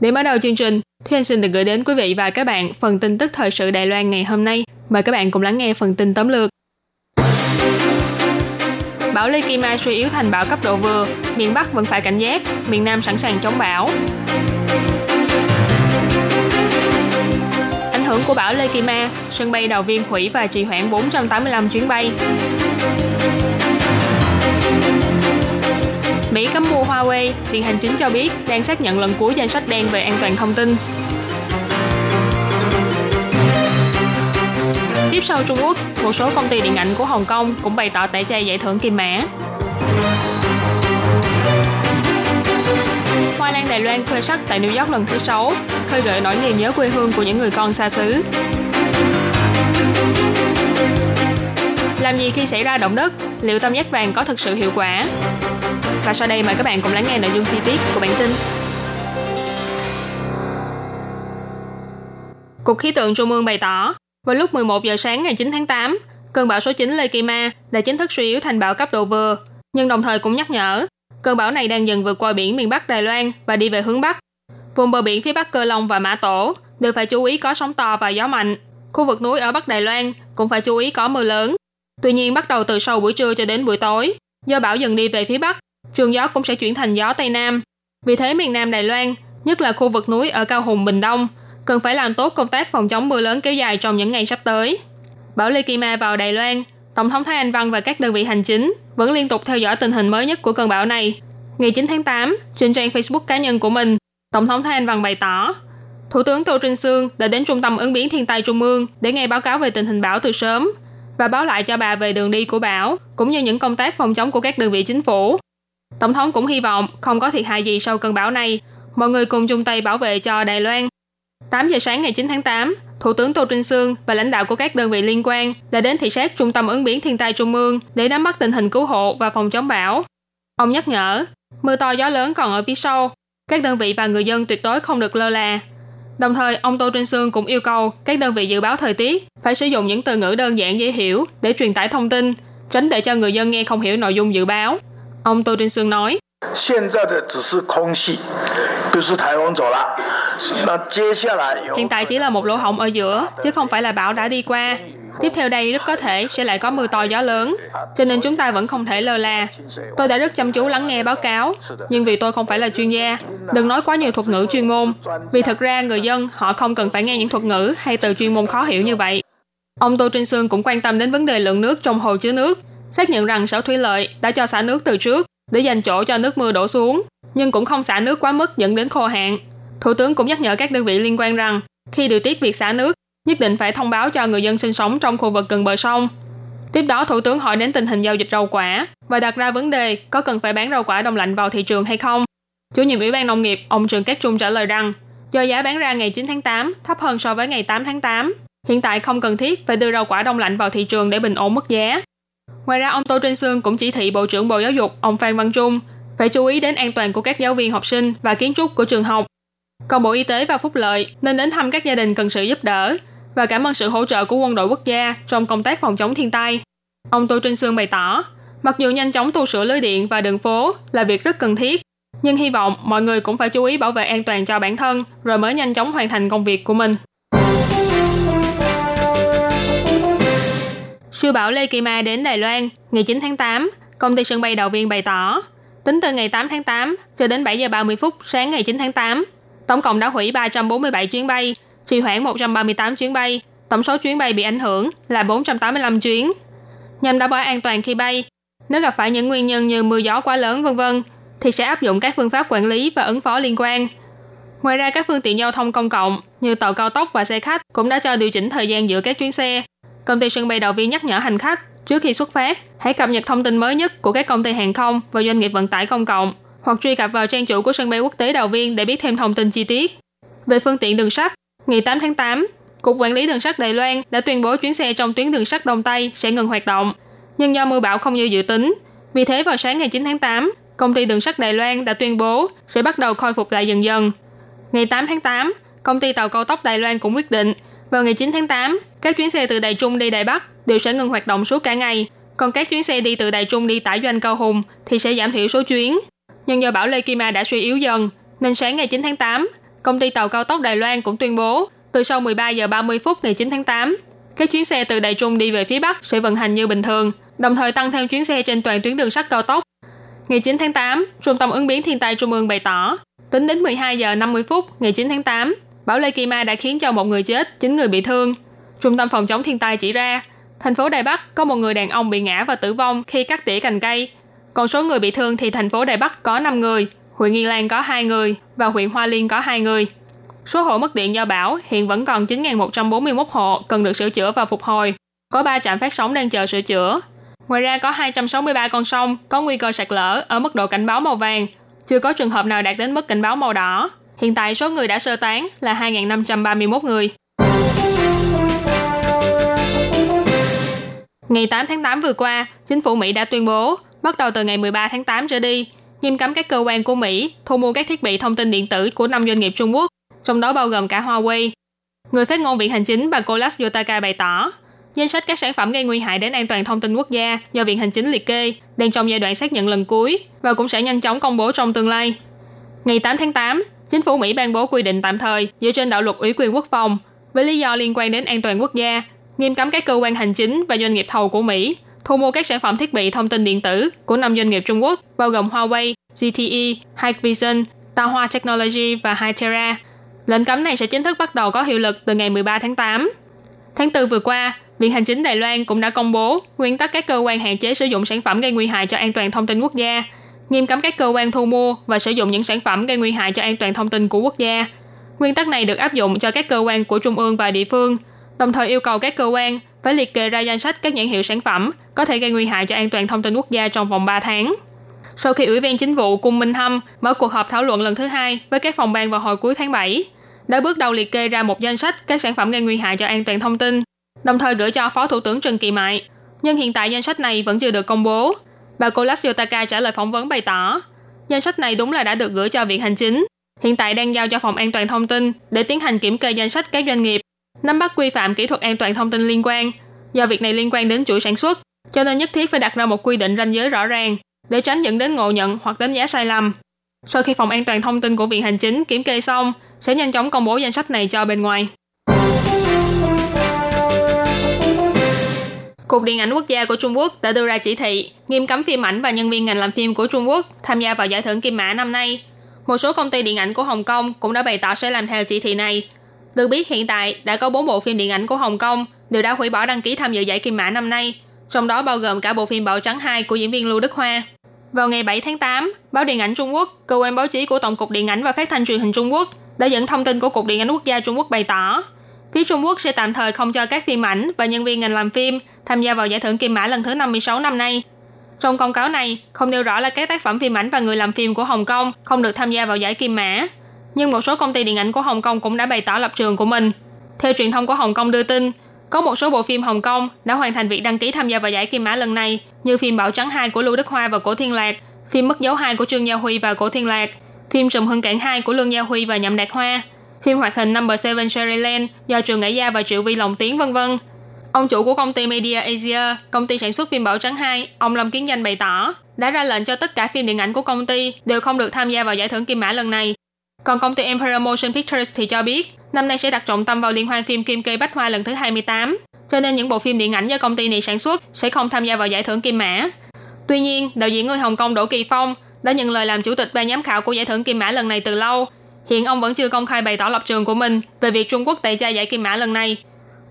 Để mở đầu chương trình, Thúy Anh xin được gửi đến quý vị và các bạn phần tin tức thời sự Đài Loan ngày hôm nay. Mời các bạn cùng lắng nghe phần tin tóm lược. Bão Lekima suy yếu thành bão cấp độ vừa, miền Bắc vẫn phải cảnh giác, miền Nam sẵn sàng chống bão. Ảnh hưởng của bão Lekima, sân bay đầu Viên hủy và trì hoãn 485 chuyến bay. Mỹ cấm mua Huawei, Viện Hành Chính cho biết đang xác nhận lần cuối danh sách đen về an toàn thông tin. Tiếp sau Trung Quốc, một số công ty điện ảnh của Hồng Kông cũng bày tỏ tẩy chay giải thưởng Kim Mã. Hoa Lan Đài Loan khoe sắc tại New York lần thứ 6, khơi gợi nỗi niềm nhớ quê hương của những người con xa xứ. Làm gì khi xảy ra động đất? Liệu tam giác vàng có thực sự hiệu quả? Và sau đây mời các bạn cùng lắng nghe nội dung chi tiết của bản tin. Cục khí tượng Trung ương bày tỏ, vào lúc 11 giờ sáng ngày 9 tháng 8, cơn bão số 9 Lekima đã chính thức suy yếu thành bão cấp độ vừa, nhưng đồng thời cũng nhắc nhở, cơn bão này đang dần vượt qua biển miền Bắc Đài Loan và đi về hướng Bắc. Vùng bờ biển phía Bắc Cơ Long và Mã Tổ đều phải chú ý có sóng to và gió mạnh. Khu vực núi ở Bắc Đài Loan cũng phải chú ý có mưa lớn. Tuy nhiên bắt đầu từ sau buổi trưa cho đến buổi tối, do bão dần đi về phía Bắc, trường gió cũng sẽ chuyển thành gió Tây Nam. Vì thế miền Nam Đài Loan, nhất là khu vực núi ở Cao Hùng, Bình Đông, cần phải làm tốt công tác phòng chống mưa lớn kéo dài trong những ngày sắp tới. Bão Lekima vào Đài Loan, Tổng thống Thái Anh Văn và các đơn vị hành chính vẫn liên tục theo dõi tình hình mới nhất của cơn bão này. Ngày 9 tháng 8, trên trang Facebook cá nhân của mình, Tổng thống Thái Anh Văn bày tỏ, Thủ tướng Tô Trinh Sương đã đến Trung tâm ứng biến thiên tai Trung ương để nghe báo cáo về tình hình bão từ sớm và báo lại cho bà về đường đi của bão, cũng như những công tác phòng chống của các đơn vị chính phủ. Tổng thống cũng hy vọng không có thiệt hại gì sau cơn bão này, mọi người cùng chung tay bảo vệ cho Đài Loan. 8 giờ sáng ngày 9 tháng 8, Thủ tướng Tô Trinh Sương và lãnh đạo của các đơn vị liên quan đã đến thị sát Trung tâm ứng biến thiên tai Trung ương để nắm bắt tình hình cứu hộ và phòng chống bão. Ông nhắc nhở, mưa to gió lớn còn ở phía sau, các đơn vị và người dân tuyệt đối không được lơ là. Đồng thời, ông Tô Trinh Sương cũng yêu cầu các đơn vị dự báo thời tiết phải sử dụng những từ ngữ đơn giản dễ hiểu để truyền tải thông tin, tránh để cho người dân nghe không hiểu nội dung dự báo. Ông Tô Trinh Sương nói, Hiện tại chỉ là một lỗ hổng ở giữa, chứ không phải là bão đã đi qua. Tiếp theo đây rất có thể sẽ lại có mưa to gió lớn, cho nên chúng ta vẫn không thể lơ là. Tôi đã rất chăm chú lắng nghe báo cáo, nhưng vì tôi không phải là chuyên gia, đừng nói quá nhiều thuật ngữ chuyên môn, vì thật ra người dân họ không cần phải nghe những thuật ngữ hay từ chuyên môn khó hiểu như vậy. Ông Tô Trinh Sương cũng quan tâm đến vấn đề lượng nước trong hồ chứa nước xác nhận rằng sở thủy lợi đã cho xả nước từ trước để dành chỗ cho nước mưa đổ xuống, nhưng cũng không xả nước quá mức dẫn đến khô hạn. Thủ tướng cũng nhắc nhở các đơn vị liên quan rằng khi điều tiết việc xả nước, nhất định phải thông báo cho người dân sinh sống trong khu vực gần bờ sông. Tiếp đó, Thủ tướng hỏi đến tình hình giao dịch rau quả và đặt ra vấn đề có cần phải bán rau quả đông lạnh vào thị trường hay không. Chủ nhiệm Ủy ban Nông nghiệp, ông Trường Cát Trung trả lời rằng do giá bán ra ngày 9 tháng 8 thấp hơn so với ngày 8 tháng 8, hiện tại không cần thiết phải đưa rau quả đông lạnh vào thị trường để bình ổn mức giá. Ngoài ra, ông Tô Trinh Sương cũng chỉ thị Bộ trưởng Bộ Giáo dục, ông Phan Văn Trung, phải chú ý đến an toàn của các giáo viên học sinh và kiến trúc của trường học. Còn Bộ Y tế và Phúc lợi nên đến thăm các gia đình cần sự giúp đỡ và cảm ơn sự hỗ trợ của quân đội quốc gia trong công tác phòng chống thiên tai. Ông Tô Trinh Sương bày tỏ, mặc dù nhanh chóng tu sửa lưới điện và đường phố là việc rất cần thiết, nhưng hy vọng mọi người cũng phải chú ý bảo vệ an toàn cho bản thân rồi mới nhanh chóng hoàn thành công việc của mình. Siêu bão Lekima đến Đài Loan ngày 9 tháng 8, công ty sân bay đầu Viên bày tỏ, tính từ ngày 8 tháng 8 cho đến 7 giờ 30 phút sáng ngày 9 tháng 8, tổng cộng đã hủy 347 chuyến bay, trì hoãn 138 chuyến bay, tổng số chuyến bay bị ảnh hưởng là 485 chuyến. Nhằm đảm bảo an toàn khi bay, nếu gặp phải những nguyên nhân như mưa gió quá lớn vân vân thì sẽ áp dụng các phương pháp quản lý và ứng phó liên quan. Ngoài ra các phương tiện giao thông công cộng như tàu cao tốc và xe khách cũng đã cho điều chỉnh thời gian giữa các chuyến xe. Công ty sân bay đầu viên nhắc nhở hành khách trước khi xuất phát hãy cập nhật thông tin mới nhất của các công ty hàng không và doanh nghiệp vận tải công cộng hoặc truy cập vào trang chủ của sân bay quốc tế Đào viên để biết thêm thông tin chi tiết. Về phương tiện đường sắt, ngày 8 tháng 8, Cục Quản lý Đường sắt Đài Loan đã tuyên bố chuyến xe trong tuyến đường sắt Đông Tây sẽ ngừng hoạt động, nhưng do mưa bão không như dự tính. Vì thế vào sáng ngày 9 tháng 8, công ty đường sắt Đài Loan đã tuyên bố sẽ bắt đầu khôi phục lại dần dần. Ngày 8 tháng 8, công ty tàu cao tốc Đài Loan cũng quyết định vào ngày 9 tháng 8, các chuyến xe từ Đài Trung đi Đài Bắc đều sẽ ngừng hoạt động suốt cả ngày, còn các chuyến xe đi từ Đài Trung đi tải doanh Cao Hùng thì sẽ giảm thiểu số chuyến. Nhưng do bão Lê Kim đã suy yếu dần, nên sáng ngày 9 tháng 8, công ty tàu cao tốc Đài Loan cũng tuyên bố từ sau 13 giờ 30 phút ngày 9 tháng 8, các chuyến xe từ Đài Trung đi về phía Bắc sẽ vận hành như bình thường, đồng thời tăng thêm chuyến xe trên toàn tuyến đường sắt cao tốc. Ngày 9 tháng 8, Trung tâm ứng biến thiên tai Trung ương bày tỏ, tính đến 12 giờ 50 phút ngày 9 tháng 8, bão Lekima đã khiến cho một người chết, 9 người bị thương. Trung tâm phòng chống thiên tai chỉ ra, thành phố Đài Bắc có một người đàn ông bị ngã và tử vong khi cắt tỉa cành cây. Còn số người bị thương thì thành phố Đài Bắc có 5 người, huyện Nghi Lan có 2 người và huyện Hoa Liên có 2 người. Số hộ mất điện do bão hiện vẫn còn 9.141 hộ cần được sửa chữa và phục hồi. Có 3 trạm phát sóng đang chờ sửa chữa. Ngoài ra có 263 con sông có nguy cơ sạt lở ở mức độ cảnh báo màu vàng, chưa có trường hợp nào đạt đến mức cảnh báo màu đỏ. Hiện tại số người đã sơ tán là 2.531 người. Ngày 8 tháng 8 vừa qua, chính phủ Mỹ đã tuyên bố bắt đầu từ ngày 13 tháng 8 trở đi, nghiêm cấm các cơ quan của Mỹ thu mua các thiết bị thông tin điện tử của năm doanh nghiệp Trung Quốc, trong đó bao gồm cả Huawei. Người phát ngôn Viện Hành chính bà Kolas Yotaka bày tỏ, danh sách các sản phẩm gây nguy hại đến an toàn thông tin quốc gia do Viện Hành chính liệt kê đang trong giai đoạn xác nhận lần cuối và cũng sẽ nhanh chóng công bố trong tương lai. Ngày 8 tháng 8, chính phủ Mỹ ban bố quy định tạm thời dựa trên đạo luật ủy quyền quốc phòng với lý do liên quan đến an toàn quốc gia, nghiêm cấm các cơ quan hành chính và doanh nghiệp thầu của Mỹ thu mua các sản phẩm thiết bị thông tin điện tử của năm doanh nghiệp Trung Quốc bao gồm Huawei, ZTE, Hikvision, Taohua Technology và Hytera. Lệnh cấm này sẽ chính thức bắt đầu có hiệu lực từ ngày 13 tháng 8. Tháng 4 vừa qua, Viện Hành chính Đài Loan cũng đã công bố nguyên tắc các cơ quan hạn chế sử dụng sản phẩm gây nguy hại cho an toàn thông tin quốc gia, nghiêm cấm các cơ quan thu mua và sử dụng những sản phẩm gây nguy hại cho an toàn thông tin của quốc gia. Nguyên tắc này được áp dụng cho các cơ quan của trung ương và địa phương, đồng thời yêu cầu các cơ quan phải liệt kê ra danh sách các nhãn hiệu sản phẩm có thể gây nguy hại cho an toàn thông tin quốc gia trong vòng 3 tháng. Sau khi Ủy viên Chính vụ Cung Minh Hâm mở cuộc họp thảo luận lần thứ hai với các phòng ban vào hồi cuối tháng 7, đã bước đầu liệt kê ra một danh sách các sản phẩm gây nguy hại cho an toàn thông tin, đồng thời gửi cho Phó Thủ tướng Trần Kỳ Mại. Nhưng hiện tại danh sách này vẫn chưa được công bố. Bà Kolas Yotaka trả lời phỏng vấn bày tỏ, danh sách này đúng là đã được gửi cho Viện Hành Chính, hiện tại đang giao cho Phòng An toàn Thông tin để tiến hành kiểm kê danh sách các doanh nghiệp, nắm bắt quy phạm kỹ thuật an toàn thông tin liên quan. Do việc này liên quan đến chuỗi sản xuất, cho nên nhất thiết phải đặt ra một quy định ranh giới rõ ràng để tránh dẫn đến ngộ nhận hoặc đánh giá sai lầm. Sau khi Phòng An toàn Thông tin của Viện Hành Chính kiểm kê xong, sẽ nhanh chóng công bố danh sách này cho bên ngoài. Cục Điện ảnh Quốc gia của Trung Quốc đã đưa ra chỉ thị nghiêm cấm phim ảnh và nhân viên ngành làm phim của Trung Quốc tham gia vào giải thưởng Kim Mã năm nay. Một số công ty điện ảnh của Hồng Kông cũng đã bày tỏ sẽ làm theo chỉ thị này. Được biết hiện tại đã có 4 bộ phim điện ảnh của Hồng Kông đều đã hủy bỏ đăng ký tham dự giải Kim Mã năm nay, trong đó bao gồm cả bộ phim Bảo Trắng 2 của diễn viên Lưu Đức Hoa. Vào ngày 7 tháng 8, Báo Điện ảnh Trung Quốc, cơ quan báo chí của Tổng cục Điện ảnh và Phát thanh truyền hình Trung Quốc đã dẫn thông tin của Cục Điện ảnh Quốc gia Trung Quốc bày tỏ, phía Trung Quốc sẽ tạm thời không cho các phim ảnh và nhân viên ngành làm phim tham gia vào giải thưởng Kim Mã lần thứ 56 năm nay. Trong công cáo này, không nêu rõ là các tác phẩm phim ảnh và người làm phim của Hồng Kông không được tham gia vào giải Kim Mã. Nhưng một số công ty điện ảnh của Hồng Kông cũng đã bày tỏ lập trường của mình. Theo truyền thông của Hồng Kông đưa tin, có một số bộ phim Hồng Kông đã hoàn thành việc đăng ký tham gia vào giải Kim Mã lần này, như phim Bảo Trắng 2 của Lưu Đức Hoa và Cổ Thiên Lạc, phim Mất dấu 2 của Trương Gia Huy và Cổ Thiên Lạc, phim Trùm Hưng Cảng 2 của Lương Gia Huy và Nhậm Đạt Hoa, phim hoạt hình Number 7 Sherryland do Trường Ngải Gia và Triệu Vi lồng tiếng vân vân. Ông chủ của công ty Media Asia, công ty sản xuất phim Bảo Trắng 2, ông Lâm Kiến Danh bày tỏ, đã ra lệnh cho tất cả phim điện ảnh của công ty đều không được tham gia vào giải thưởng Kim Mã lần này. Còn công ty Emperor Motion Pictures thì cho biết, năm nay sẽ đặt trọng tâm vào liên hoan phim Kim Kê Bách Hoa lần thứ 28, cho nên những bộ phim điện ảnh do công ty này sản xuất sẽ không tham gia vào giải thưởng Kim Mã. Tuy nhiên, đạo diễn người Hồng Kông Đỗ Kỳ Phong đã nhận lời làm chủ tịch ban giám khảo của giải thưởng Kim Mã lần này từ lâu hiện ông vẫn chưa công khai bày tỏ lập trường của mình về việc Trung Quốc tẩy chay giải Kim Mã lần này.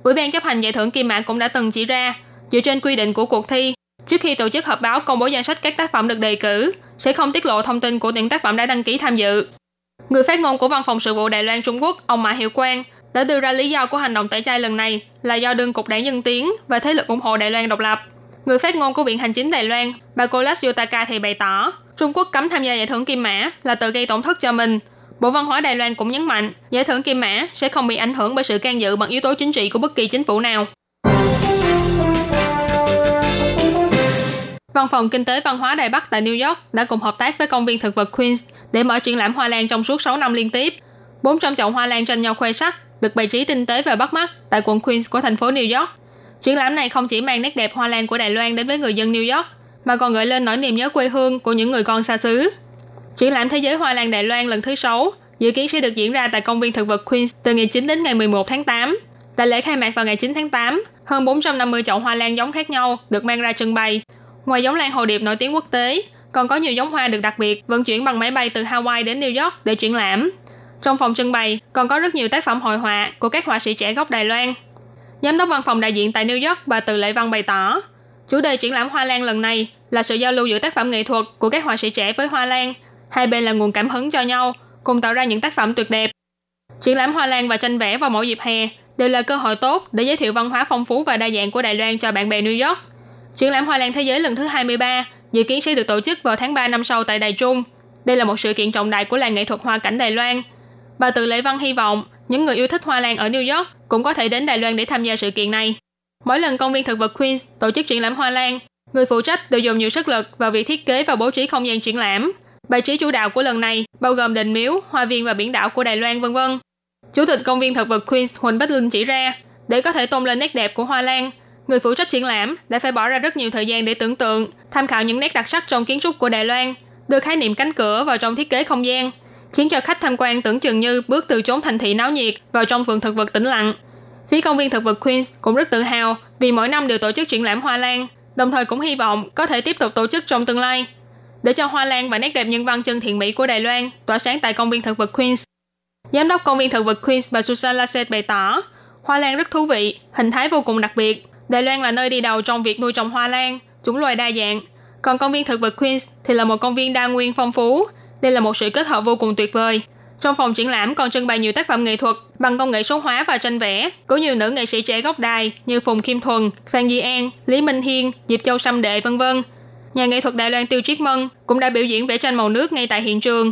Ủy ban chấp hành giải thưởng Kim Mã cũng đã từng chỉ ra, dựa trên quy định của cuộc thi, trước khi tổ chức họp báo công bố danh sách các tác phẩm được đề cử, sẽ không tiết lộ thông tin của những tác phẩm đã đăng ký tham dự. Người phát ngôn của Văn phòng sự vụ Đài Loan Trung Quốc, ông Mã Hiệu Quang, đã đưa ra lý do của hành động tẩy chay lần này là do đương cục đảng Dân Tiến và thế lực ủng hộ Đài Loan độc lập. Người phát ngôn của Viện Hành chính Đài Loan, bà Kolas Yutaka thì bày tỏ, Trung Quốc cấm tham gia giải thưởng Kim Mã là tự gây tổn thất cho mình. Bộ Văn hóa Đài Loan cũng nhấn mạnh, giải thưởng Kim Mã sẽ không bị ảnh hưởng bởi sự can dự bằng yếu tố chính trị của bất kỳ chính phủ nào. Văn phòng Kinh tế Văn hóa Đài Bắc tại New York đã cùng hợp tác với công viên thực vật Queens để mở triển lãm hoa lan trong suốt 6 năm liên tiếp. 400 chậu hoa lan tranh nhau khoe sắc được bày trí tinh tế và bắt mắt tại quận Queens của thành phố New York. Triển lãm này không chỉ mang nét đẹp hoa lan của Đài Loan đến với người dân New York, mà còn gợi lên nỗi niềm nhớ quê hương của những người con xa xứ. Triển lãm Thế giới Hoa lan Đài Loan lần thứ 6 dự kiến sẽ được diễn ra tại công viên thực vật Queens từ ngày 9 đến ngày 11 tháng 8. Tại lễ khai mạc vào ngày 9 tháng 8, hơn 450 chậu hoa lan giống khác nhau được mang ra trưng bày. Ngoài giống lan hồ điệp nổi tiếng quốc tế, còn có nhiều giống hoa được đặc biệt vận chuyển bằng máy bay từ Hawaii đến New York để triển lãm. Trong phòng trưng bày còn có rất nhiều tác phẩm hội họa của các họa sĩ trẻ gốc Đài Loan. Giám đốc văn phòng đại diện tại New York bà Từ Lệ Văn bày tỏ, chủ đề triển lãm hoa lan lần này là sự giao lưu giữa tác phẩm nghệ thuật của các họa sĩ trẻ với hoa lan. Hai bên là nguồn cảm hứng cho nhau, cùng tạo ra những tác phẩm tuyệt đẹp. Triển lãm hoa lan và tranh vẽ vào mỗi dịp hè đều là cơ hội tốt để giới thiệu văn hóa phong phú và đa dạng của Đài Loan cho bạn bè New York. Triển lãm hoa lan thế giới lần thứ 23 dự kiến sẽ được tổ chức vào tháng 3 năm sau tại Đài Trung. Đây là một sự kiện trọng đại của làng nghệ thuật hoa cảnh Đài Loan. Bà Từ Lễ Văn hy vọng những người yêu thích hoa lan ở New York cũng có thể đến Đài Loan để tham gia sự kiện này. Mỗi lần công viên thực vật Queens tổ chức triển lãm hoa lan, người phụ trách đều dùng nhiều sức lực vào việc thiết kế và bố trí không gian triển lãm. Bài trí chủ đạo của lần này bao gồm đền miếu, hoa viên và biển đảo của Đài Loan vân vân. Chủ tịch công viên thực vật Queens Huỳnh Bách Linh chỉ ra, để có thể tôn lên nét đẹp của hoa lan, người phụ trách triển lãm đã phải bỏ ra rất nhiều thời gian để tưởng tượng, tham khảo những nét đặc sắc trong kiến trúc của Đài Loan, đưa khái niệm cánh cửa vào trong thiết kế không gian, khiến cho khách tham quan tưởng chừng như bước từ chốn thành thị náo nhiệt vào trong vườn thực vật tĩnh lặng. Phía công viên thực vật Queens cũng rất tự hào vì mỗi năm đều tổ chức triển lãm hoa lan, đồng thời cũng hy vọng có thể tiếp tục tổ chức trong tương lai. Để cho hoa lan và nét đẹp nhân văn chân thiện mỹ của Đài Loan tỏa sáng tại công viên thực vật Queens. Giám đốc công viên thực vật Queens bà Susan Lasset bày tỏ, hoa lan rất thú vị, hình thái vô cùng đặc biệt. Đài Loan là nơi đi đầu trong việc nuôi trồng hoa lan, chủng loài đa dạng. Còn công viên thực vật Queens thì là một công viên đa nguyên phong phú. Đây là một sự kết hợp vô cùng tuyệt vời. Trong phòng triển lãm còn trưng bày nhiều tác phẩm nghệ thuật bằng công nghệ số hóa và tranh vẽ của nhiều nữ nghệ sĩ trẻ gốc đài như Phùng Kim Thuần, Phan Di An, Lý Minh Hiên, Diệp Châu Sâm Đệ vân vân. Nhà nghệ thuật Đài Loan Tiêu Triết Mân cũng đã biểu diễn vẽ tranh màu nước ngay tại hiện trường.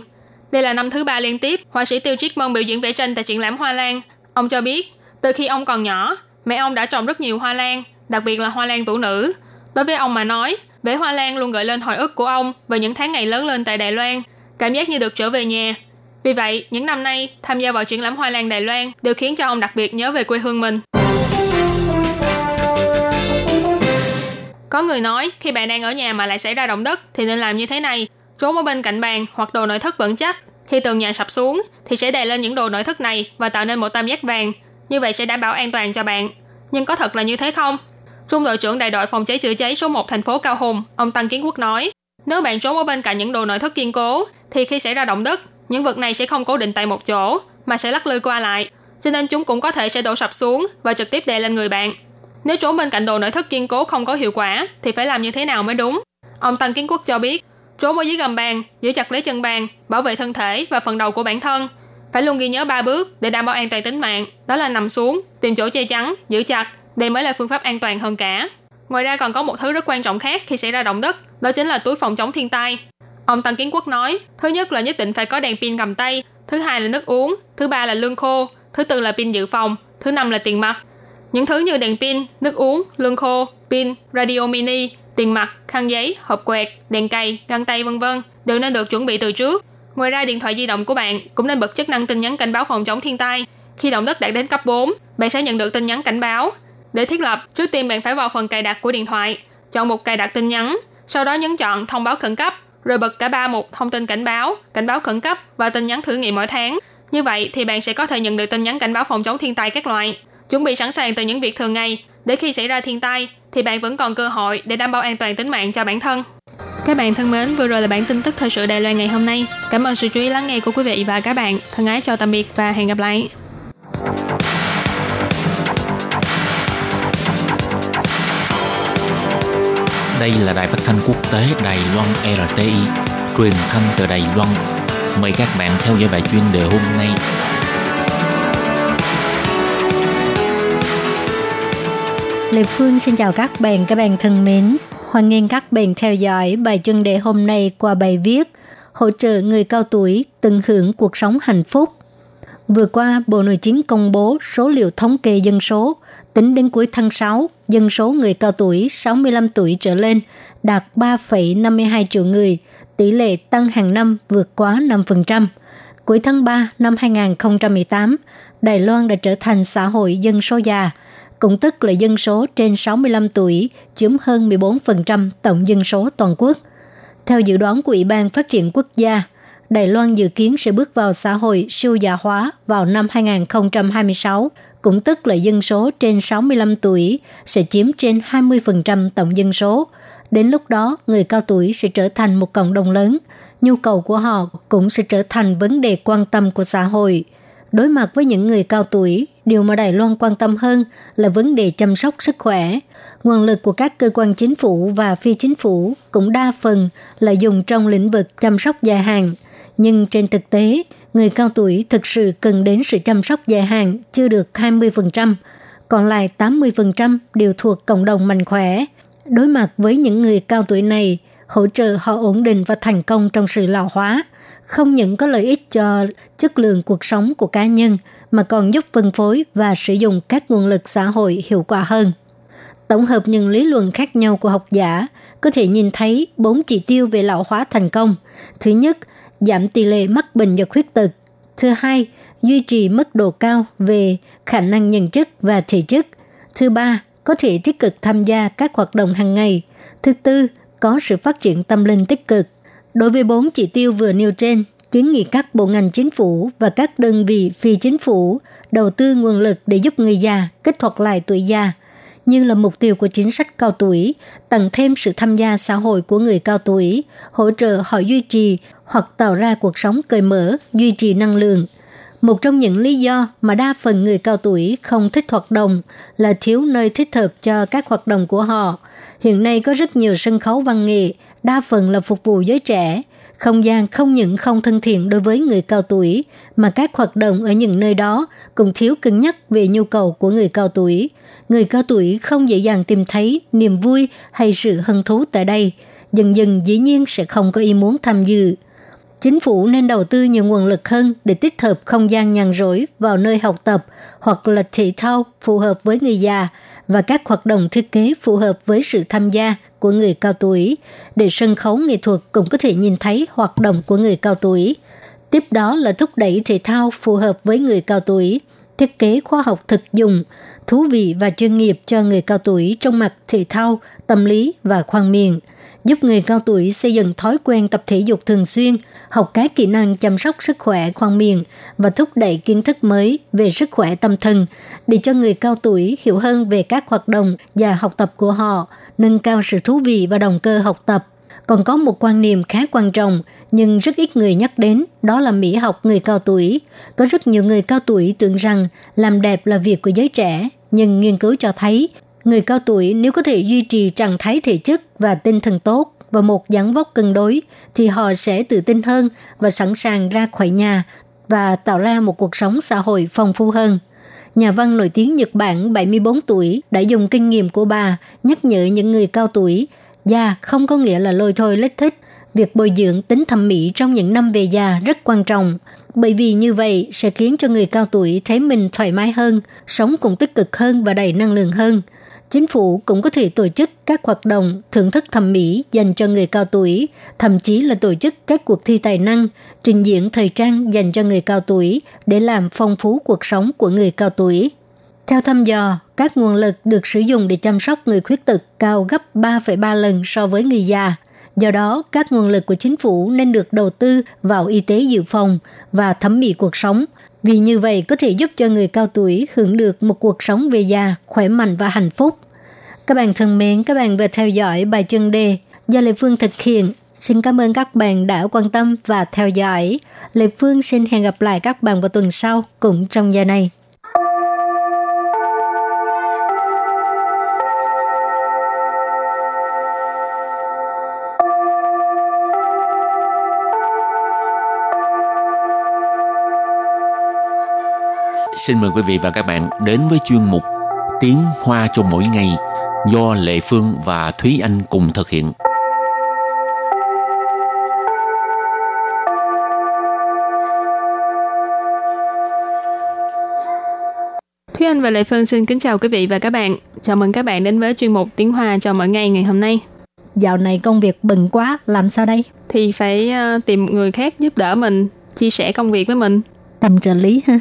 Đây là năm thứ ba liên tiếp họa sĩ Tiêu Triết Mân biểu diễn vẽ tranh tại triển lãm Hoa Lan. Ông cho biết, từ khi ông còn nhỏ, mẹ ông đã trồng rất nhiều hoa lan, đặc biệt là hoa lan vũ nữ. Đối với ông mà nói, vẽ hoa lan luôn gợi lên hồi ức của ông về những tháng ngày lớn lên tại Đài Loan, cảm giác như được trở về nhà, vì vậy, những năm nay, tham gia vào triển lãm hoa lan Đài Loan đều khiến cho ông đặc biệt nhớ về quê hương mình. Có người nói, khi bạn đang ở nhà mà lại xảy ra động đất thì nên làm như thế này. Trốn ở bên cạnh bàn hoặc đồ nội thất vững chắc. Khi tường nhà sập xuống thì sẽ đè lên những đồ nội thất này và tạo nên một tam giác vàng. Như vậy sẽ đảm bảo an toàn cho bạn. Nhưng có thật là như thế không? Trung đội trưởng đại đội phòng cháy chữa cháy số 1 thành phố Cao Hùng, ông Tăng Kiến Quốc nói, nếu bạn trốn ở bên cạnh những đồ nội thất kiên cố, thì khi xảy ra động đất, những vật này sẽ không cố định tại một chỗ, mà sẽ lắc lư qua lại, cho nên chúng cũng có thể sẽ đổ sập xuống và trực tiếp đè lên người bạn. Nếu trốn bên cạnh đồ nội thất kiên cố không có hiệu quả, thì phải làm như thế nào mới đúng? Ông Tăng Kiến Quốc cho biết, trốn ở dưới gầm bàn, giữ chặt lấy chân bàn, bảo vệ thân thể và phần đầu của bản thân. Phải luôn ghi nhớ ba bước để đảm bảo an toàn tính mạng, đó là nằm xuống, tìm chỗ che chắn, giữ chặt. Đây mới là phương pháp an toàn hơn cả. Ngoài ra còn có một thứ rất quan trọng khác khi xảy ra động đất, đó chính là túi phòng chống thiên tai. Ông Tăng Kiến Quốc nói, thứ nhất là nhất định phải có đèn pin cầm tay, thứ hai là nước uống, thứ ba là lương khô, thứ tư là pin dự phòng, thứ năm là tiền mặt. Những thứ như đèn pin, nước uống, lương khô, pin, radio mini, tiền mặt, khăn giấy, hộp quẹt, đèn cày, găng tay vân vân đều nên được chuẩn bị từ trước. Ngoài ra điện thoại di động của bạn cũng nên bật chức năng tin nhắn cảnh báo phòng chống thiên tai. Khi động đất đạt đến cấp 4, bạn sẽ nhận được tin nhắn cảnh báo. Để thiết lập, trước tiên bạn phải vào phần cài đặt của điện thoại, chọn mục cài đặt tin nhắn, sau đó nhấn chọn thông báo khẩn cấp rồi bật cả ba mục thông tin cảnh báo, cảnh báo khẩn cấp và tin nhắn thử nghiệm mỗi tháng. Như vậy thì bạn sẽ có thể nhận được tin nhắn cảnh báo phòng chống thiên tai các loại. Chuẩn bị sẵn sàng từ những việc thường ngày để khi xảy ra thiên tai thì bạn vẫn còn cơ hội để đảm bảo an toàn tính mạng cho bản thân. Các bạn thân mến, vừa rồi là bản tin tức thời sự Đài Loan ngày hôm nay. Cảm ơn sự chú ý lắng nghe của quý vị và các bạn. Thân ái chào tạm biệt và hẹn gặp lại. Đây là đài phát thanh quốc tế Đài Loan RTI, truyền thanh từ Đài Loan. Mời các bạn theo dõi bài chuyên đề hôm nay. Lê Phương xin chào các bạn, các bạn thân mến. Hoan nghênh các bạn theo dõi bài chuyên đề hôm nay qua bài viết Hỗ trợ người cao tuổi tận hưởng cuộc sống hạnh phúc. Vừa qua, Bộ Nội chính công bố số liệu thống kê dân số. Tính đến cuối tháng 6, dân số người cao tuổi 65 tuổi trở lên đạt 3,52 triệu người, tỷ lệ tăng hàng năm vượt quá 5%. Cuối tháng 3 năm 2018, Đài Loan đã trở thành xã hội dân số già, cũng tức là dân số trên 65 tuổi chiếm hơn 14% tổng dân số toàn quốc. Theo dự đoán của Ủy ban Phát triển Quốc gia, Đài Loan dự kiến sẽ bước vào xã hội siêu già hóa vào năm 2026, cũng tức là dân số trên 65 tuổi sẽ chiếm trên 20% tổng dân số. Đến lúc đó, người cao tuổi sẽ trở thành một cộng đồng lớn, nhu cầu của họ cũng sẽ trở thành vấn đề quan tâm của xã hội. Đối mặt với những người cao tuổi, điều mà Đài Loan quan tâm hơn là vấn đề chăm sóc sức khỏe. Nguồn lực của các cơ quan chính phủ và phi chính phủ cũng đa phần là dùng trong lĩnh vực chăm sóc dài hạn. Nhưng trên thực tế, người cao tuổi thực sự cần đến sự chăm sóc dài hạn chưa được 20%, còn lại 80% đều thuộc cộng đồng mạnh khỏe. Đối mặt với những người cao tuổi này, hỗ trợ họ ổn định và thành công trong sự lão hóa, không những có lợi ích cho chất lượng cuộc sống của cá nhân mà còn giúp phân phối và sử dụng các nguồn lực xã hội hiệu quả hơn. Tổng hợp những lý luận khác nhau của học giả có thể nhìn thấy bốn chỉ tiêu về lão hóa thành công. Thứ nhất, giảm tỷ lệ mắc bệnh và khuyết tật. Thứ hai, duy trì mức độ cao về khả năng nhận chức và thể chức. Thứ ba, có thể tích cực tham gia các hoạt động hàng ngày. Thứ tư, có sự phát triển tâm linh tích cực. Đối với bốn chỉ tiêu vừa nêu trên, kiến nghị các bộ ngành chính phủ và các đơn vị phi chính phủ đầu tư nguồn lực để giúp người già kích hoạt lại tuổi già, như là mục tiêu của chính sách cao tuổi, tăng thêm sự tham gia xã hội của người cao tuổi, hỗ trợ họ duy trì hoặc tạo ra cuộc sống cởi mở, duy trì năng lượng. Một trong những lý do mà đa phần người cao tuổi không thích hoạt động là thiếu nơi thích hợp cho các hoạt động của họ. Hiện nay có rất nhiều sân khấu văn nghệ, đa phần là phục vụ giới trẻ. Không gian không những không thân thiện đối với người cao tuổi, mà các hoạt động ở những nơi đó cũng thiếu cân nhắc về nhu cầu của người cao tuổi. Người cao tuổi không dễ dàng tìm thấy niềm vui hay sự hứng thú tại đây. Dần dần dĩ nhiên sẽ không có ý muốn tham dự. Chính phủ nên đầu tư nhiều nguồn lực hơn để tích hợp không gian nhàn rỗi vào nơi học tập hoặc là thể thao phù hợp với người già và các hoạt động thiết kế phù hợp với sự tham gia của người cao tuổi để sân khấu nghệ thuật cũng có thể nhìn thấy hoạt động của người cao tuổi. Tiếp đó là thúc đẩy thể thao phù hợp với người cao tuổi, thiết kế khoa học thực dụng, thú vị và chuyên nghiệp cho người cao tuổi trong mặt thể thao, tâm lý và khoang miệng – giúp người cao tuổi xây dựng thói quen tập thể dục thường xuyên, học các kỹ năng chăm sóc sức khỏe khoang miệng và thúc đẩy kiến thức mới về sức khỏe tâm thần để cho người cao tuổi hiểu hơn về các hoạt động và học tập của họ, nâng cao sự thú vị và động cơ học tập. Còn có một quan niệm khá quan trọng nhưng rất ít người nhắc đến, đó là mỹ học người cao tuổi. Có rất nhiều người cao tuổi tưởng rằng làm đẹp là việc của giới trẻ, nhưng nghiên cứu cho thấy Người cao tuổi nếu có thể duy trì trạng thái thể chất và tinh thần tốt và một dáng vóc cân đối thì họ sẽ tự tin hơn và sẵn sàng ra khỏi nhà và tạo ra một cuộc sống xã hội phong phú hơn. Nhà văn nổi tiếng Nhật Bản 74 tuổi đã dùng kinh nghiệm của bà nhắc nhở những người cao tuổi già không có nghĩa là lôi thôi lết thích. Việc bồi dưỡng tính thẩm mỹ trong những năm về già rất quan trọng, bởi vì như vậy sẽ khiến cho người cao tuổi thấy mình thoải mái hơn, sống cũng tích cực hơn và đầy năng lượng hơn – chính phủ cũng có thể tổ chức các hoạt động thưởng thức thẩm mỹ dành cho người cao tuổi, thậm chí là tổ chức các cuộc thi tài năng, trình diễn thời trang dành cho người cao tuổi để làm phong phú cuộc sống của người cao tuổi. Theo thăm dò, các nguồn lực được sử dụng để chăm sóc người khuyết tật cao gấp 3,3 lần so với người già. Do đó, các nguồn lực của chính phủ nên được đầu tư vào y tế dự phòng và thẩm mỹ cuộc sống, vì như vậy có thể giúp cho người cao tuổi hưởng được một cuộc sống về già, khỏe mạnh và hạnh phúc. Các bạn thân mến, các bạn vừa theo dõi bài chân đề do Lê Phương thực hiện. Xin cảm ơn các bạn đã quan tâm và theo dõi. Lê Phương xin hẹn gặp lại các bạn vào tuần sau cũng trong giờ này. Xin mời quý vị và các bạn đến với chuyên mục Tiếng Hoa cho mỗi ngày do Lệ Phương và Thúy Anh cùng thực hiện. Thúy Anh và Lệ Phương xin kính chào quý vị và các bạn. Chào mừng các bạn đến với chuyên mục Tiếng Hoa cho mỗi ngày ngày hôm nay. Dạo này công việc bận quá, làm sao đây? Thì phải uh, tìm người khác giúp đỡ mình, chia sẻ công việc với mình. Tầm trợ lý ha.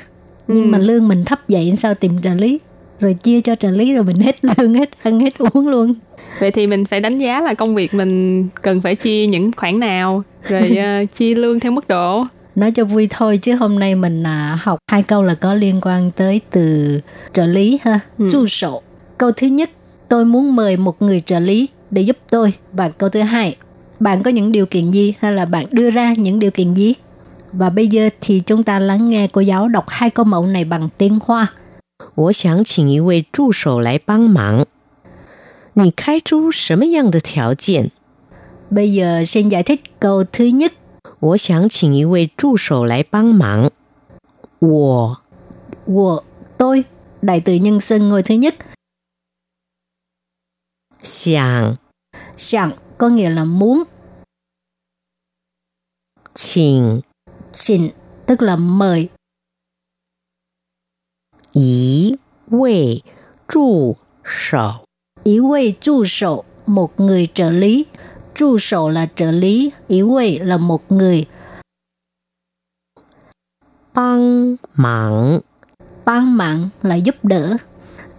Nhưng Ừ. mà lương mình thấp vậy sao tìm trợ lý? Rồi chia cho trợ lý rồi mình hết lương, hết ăn, hết uống luôn. Vậy thì mình phải đánh giá là công việc mình cần phải chia những khoản nào, rồi uh, chia lương theo mức độ. Nói cho vui thôi chứ hôm nay mình à, học hai câu là có liên quan tới từ trợ lý ha, Ừ. chu sổ. Câu thứ nhất, tôi muốn mời một người trợ lý để giúp tôi. Và câu thứ hai, bạn có những điều kiện gì hay là bạn đưa ra những điều kiện gì? Và bây giờ thì chúng ta lắng nghe cô giáo đọc hai câu mẫu này bằng tiếng Hoa. 我想请一位助手来帮忙。你开出什么样的条件？ Bây giờ xin giải thích câu thứ nhất. 我想请一位助手来帮忙。我 Của tôi, đại từ nhân xưng ngôi thứ nhất. 想 Sẵn có nghĩa là muốn. 请 Xin tức là mời. 一位助手 Ý quay trụ sổ, một người trợ lý. Trụ sổ là trợ lý, ý quay là một người. 帮忙。 Ban mạng là giúp đỡ.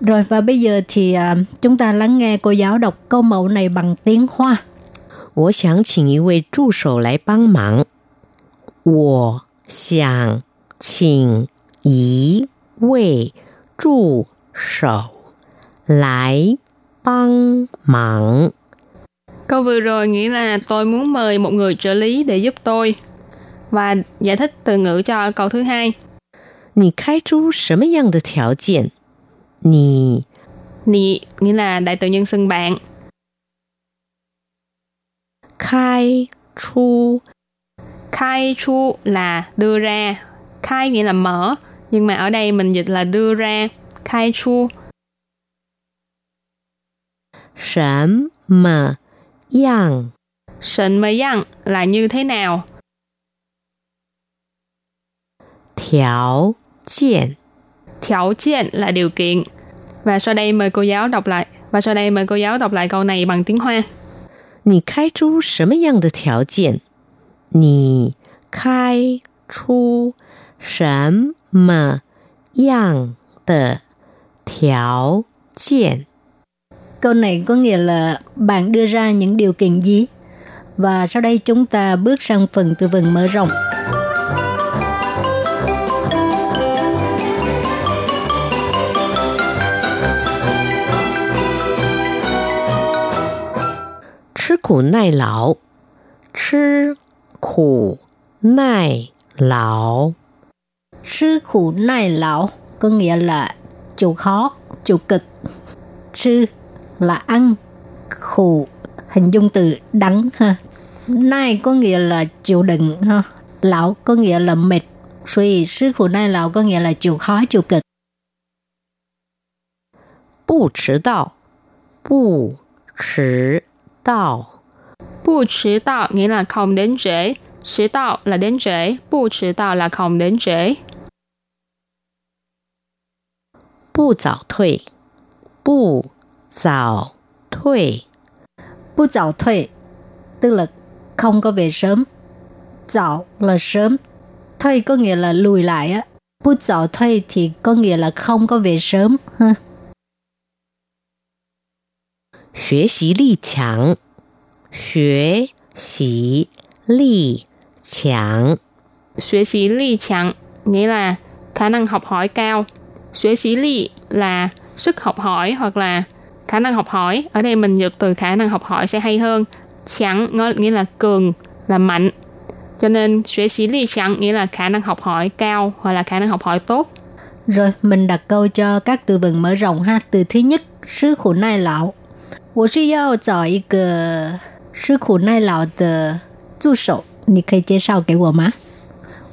Rồi và bây giờ thì à, chúng ta lắng nghe cô giáo đọc câu mẫu này bằng tiếng Hoa. 我想请一位助手来帮忙。 我想请一位助手来帮忙。 Câu vừa rồi nghĩa là tôi muốn mời một người trợ lý để giúp tôi. Và giải thích từ ngữ cho câu thứ hai. 你开出什么样的条件？你 Nì nghĩa là đại từ nhân xưng bạn. 开出 Khai chu là đưa ra. Khai nghĩa là mở. Nhưng mà ở đây mình dịch là đưa ra. Khai chu 什么样 sệnh mê yang là như thế nào. 条件？ Thiểu kiện là điều kiện. Và sau đây mời cô giáo đọc lại. Và sau đây mời cô giáo đọc lại câu này bằng tiếng Hoa. 你开出什么样的条件？ 你开出什么样的条件？ Câu này có nghĩa là bạn đưa ra những điều kiện gì? Và sau đây chúng ta bước sang phần từ vựng mở rộng. 吃苦耐劳，吃 Khổ, nai, lão. Chứ khổ nai lão có nghĩa là chịu khó, chịu cực. Chứ là ăn, khổ hình dung từ đắng ha. Nai có nghĩa là chịu đựng ha. Lão có nghĩa là mệt. Suy sư khổ nai lão có nghĩa là chịu khó, chịu cực. Bù trừ đạo Bù trừ đạo Bu迟到nghĩa là không đến trễ.迟到là đến trễ. Bu迟到 là không đến trễ. 不早退，不早退， Bu dạo thuê tức là không có về sớm. Dạo là sớm. Thuê có nghĩa là lùi lại á. Bu dạo thuê thì có nghĩa là không có về sớm ha. 学习力强， 学习力强， Xuế sĩ ly chẳng nghĩa là khả năng học hỏi cao. Xuế sĩ ly là sức học hỏi hoặc là khả năng học hỏi. Ở đây mình dịch từ khả năng học hỏi sẽ hay hơn. Chẳng nghĩa là cường, là mạnh. Cho nên, xuế xí lý chẳng nghĩa là khả năng học hỏi cao hoặc là khả năng học hỏi tốt. Rồi, mình đặt câu cho các từ vựng mở rộng ha. Từ thứ nhất, sư khổ nai lão. 我是要找一个 吃苦耐劳的助手，你可以介绍给我吗？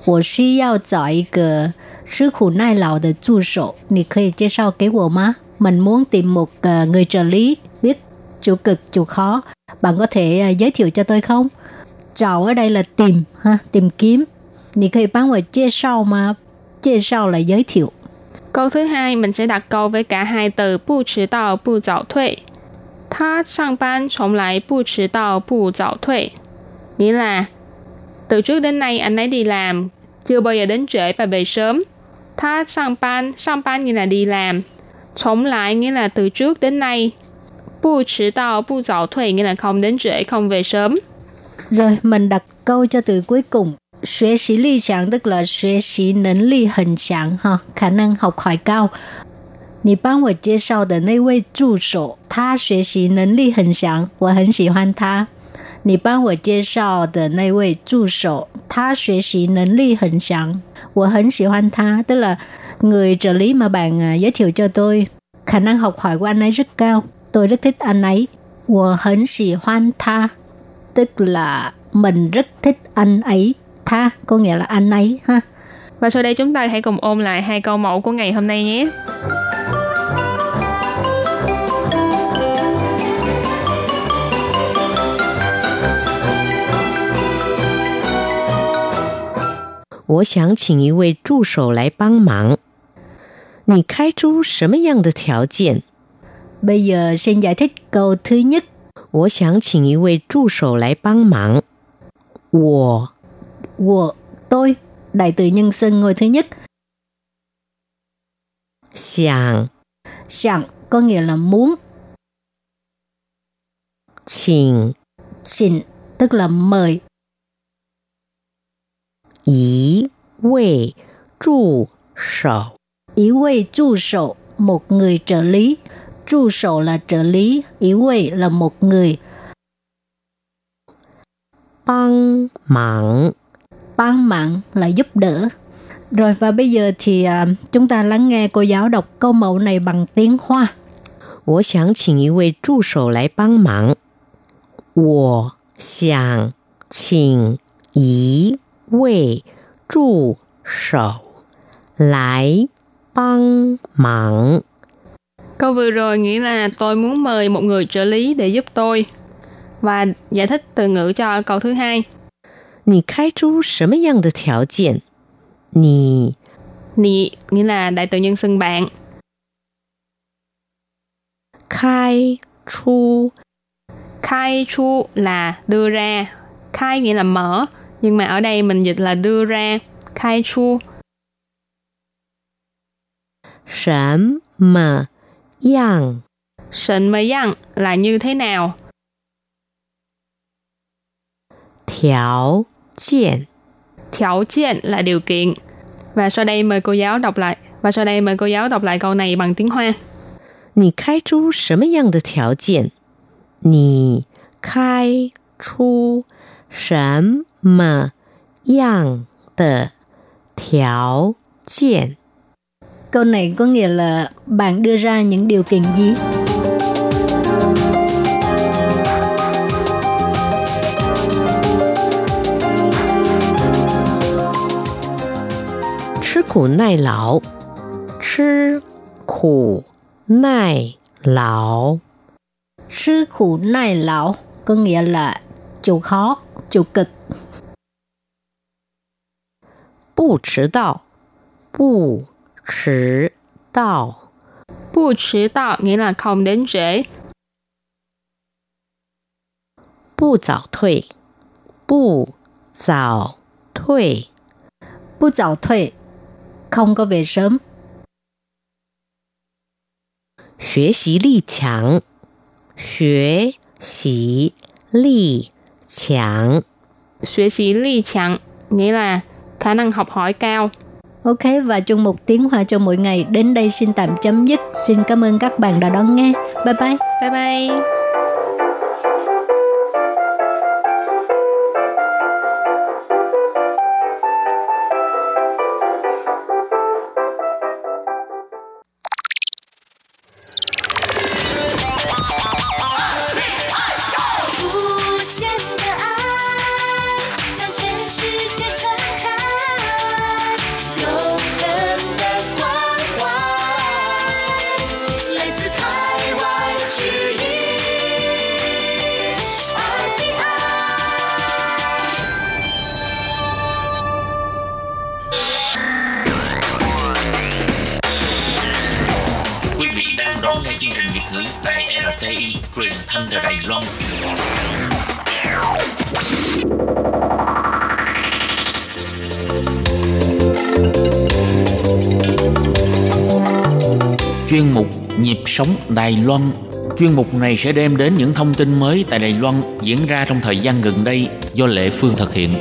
我需要找一个吃苦耐劳的助手，你可以介绍给我吗？Mình muốn tìm một uh, người trợ lý biết chịu cực chịu khó. Bạn có thể uh, giới thiệu cho tôi không?找ở đây là tìm ha, tìm kiếm. 你可以帮我介绍吗？介绍 là giới thiệu. Câu thứ hai mình sẽ đặt câu với cả hai từ 不迟到不早退。 他上班从来不迟到不早退。Nghĩa là từ trước đến nay anh ấy đi làm chưa bao giờ đến trễ và về sớm. Tha sang ban, sang ban nghĩa là đi làm. Chống lại nghĩa là từ trước đến nay. Bu trì đạo, bu dạo thuê nghĩa là không đến trễ, không về sớm. Rồi, mình đặt câu cho từ cuối cùng. Xuế sĩ lý想 tức là xuế sĩ năng lực 很强 ha, khả năng học hỏi cao. 你帮我介绍的那位助手，他学习能力很强，我很喜欢他。你帮我介绍的那位助手，他学习能力很强，我很喜欢他。Tức là người trợ lý mà bạn à, giới thiệu cho tôi, khả năng học hỏi của anh ấy rất cao, tôi rất thích anh ấy. 我很喜欢他 tức là mình rất thích anh ấy. Tha có nghĩa là anh ấy ha. Và sau đây chúng ta hãy cùng ôm lại hai câu mẫu của ngày hôm nay nhé. 我想请一位助手来帮忙。你开出什么样的条件？Bây giờ xin giải thích câu thứ nhất. 我想请一位助手来帮忙。我，我 tôi đại từ nhân xưng ngôi thứ nhất. 想，想 có nghĩa là muốn. 请，请 tức là mời. 一位助手，一位助手 một người trợ lý. 助手 là trợ lý, 一位 là một người. 帮忙，帮忙 là giúp đỡ. Rồi và bây giờ thì uh, chúng ta lắng nghe cô giáo đọc câu mẫu này bằng tiếng Hoa. 我想请一位助手来帮忙。我想请一 位助手来帮忙。Câu vừa rồi nghĩa là tôi muốn mời một người trợ lý để giúp tôi. Và giải thích từ ngữ cho câu thứ hai. 你开出什么样的条件？你你 nghĩa là đại từ nhân xưng bạn. 开出 khai chu là đưa ra. Khai nghĩa là mở nhưng mà ở đây mình dịch là đưa ra khai chu 什么样什么样 là như thế nào 条件 条件 là điều kiện và sau đây mời cô giáo đọc lại và sau đây mời cô giáo đọc lại câu này bằng tiếng Hoa 你开出什么样的条件？你开出什 么样的条件？Câu này có nghĩa là bạn đưa ra những điều kiện gì? Chứ khổ nai lão Chứ khổ nai lão Chứ khổ nai lão có nghĩa là chịu khó, chịu cực. 不迟到，不迟到，不迟到 nghĩa là không đến trễ. 不早退，不早退，不早退 không có về sớm. 学习力强，学习力 强，学习力强 nghĩa là khả năng học hỏi cao. Ok và chung một tiếng hoa cho mỗi ngày đến đây xin tạm chấm dứt. Xin cảm ơn các bạn đã đón nghe. Bye bye. Bye bye. Nhịp sống Đài Loan. Chuyên mục này sẽ đem đến những thông tin mới tại Đài Loan diễn ra trong thời gian gần đây do Lệ Phương thực hiện.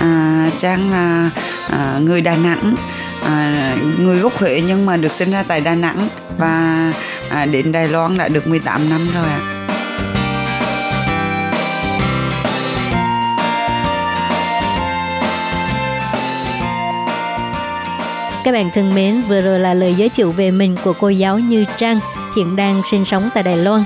À, Trang là à, người Đà Nẵng, à, người gốc Huế nhưng mà được sinh ra tại Đà Nẵng. Và à, đến Đài Loan đã được 18 năm rồi ạ. Các bạn thân mến, vừa rồi là lời giới thiệu về mình của cô giáo Như Trang, hiện đang sinh sống tại Đài Loan.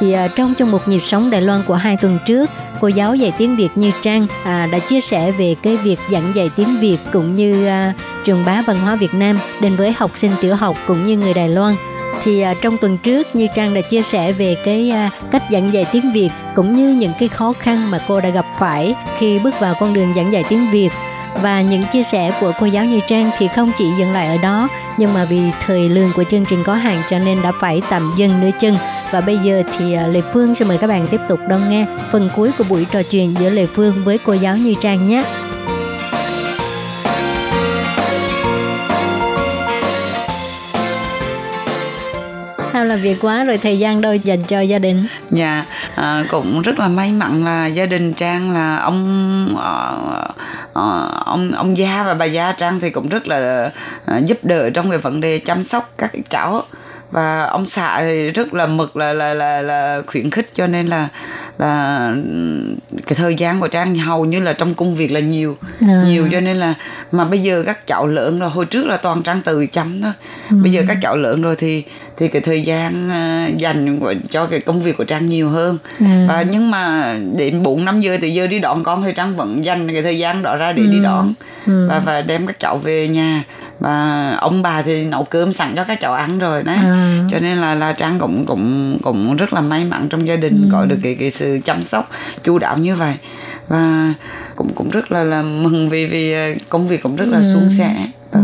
Chỉ à, trong trong một nhịp sống Đài Loan của hai tuần trước, cô giáo dạy tiếng Việt Như Trang à, đã chia sẻ về cái việc giảng dạy tiếng Việt cũng như à, trường bá văn hóa Việt Nam đến với học sinh tiểu học cũng như người Đài Loan. Thì à, trong tuần trước Như Trang đã chia sẻ về cái à, cách giảng dạy tiếng Việt cũng như những cái khó khăn mà cô đã gặp phải khi bước vào con đường giảng dạy tiếng Việt và những chia sẻ của cô giáo Như Trang thì không chỉ dừng lại ở đó nhưng mà vì thời lượng của chương trình có hạn cho nên đã phải tạm dừng nửa chân và bây giờ thì à, Lê Phương sẽ mời các bạn tiếp tục đón nghe phần cuối của buổi trò chuyện giữa Lê Phương với cô giáo Như Trang nhé. Làm việc quá rồi thời gian đâu dành cho gia đình? Dạ, à, cũng rất là may mắn là gia đình Trang là ông ờ, ờ, ông ông gia và bà gia Trang thì cũng rất là à, giúp đỡ trong cái vấn đề chăm sóc các cháu và ông xã thì rất là mực là là là là khuyến khích cho nên là là cái thời gian của Trang hầu như là trong công việc là nhiều À. nhiều cho nên là mà bây giờ các cháu lớn rồi hồi trước là toàn Trang từ chăm thôi bây giờ các cháu lớn rồi thì thì cái thời gian à, dành của, cho cái công việc của Trang nhiều hơn À. và nhưng mà đến 4 năm giờ thì giờ đi đón con thì Trang vẫn dành cái thời gian đó ra để đi đón Ừ. và và đem các cháu về nhà và ông bà thì nấu cơm sẵn cho các cháu ăn rồi đấy À. cho nên là là Trang cũng cũng cũng rất là may mắn trong gia đình có được cái cái sự chăm sóc chu đáo như vậy và cũng cũng rất là là mừng vì vì à, công việc cũng rất là suôn sẻ Ừ.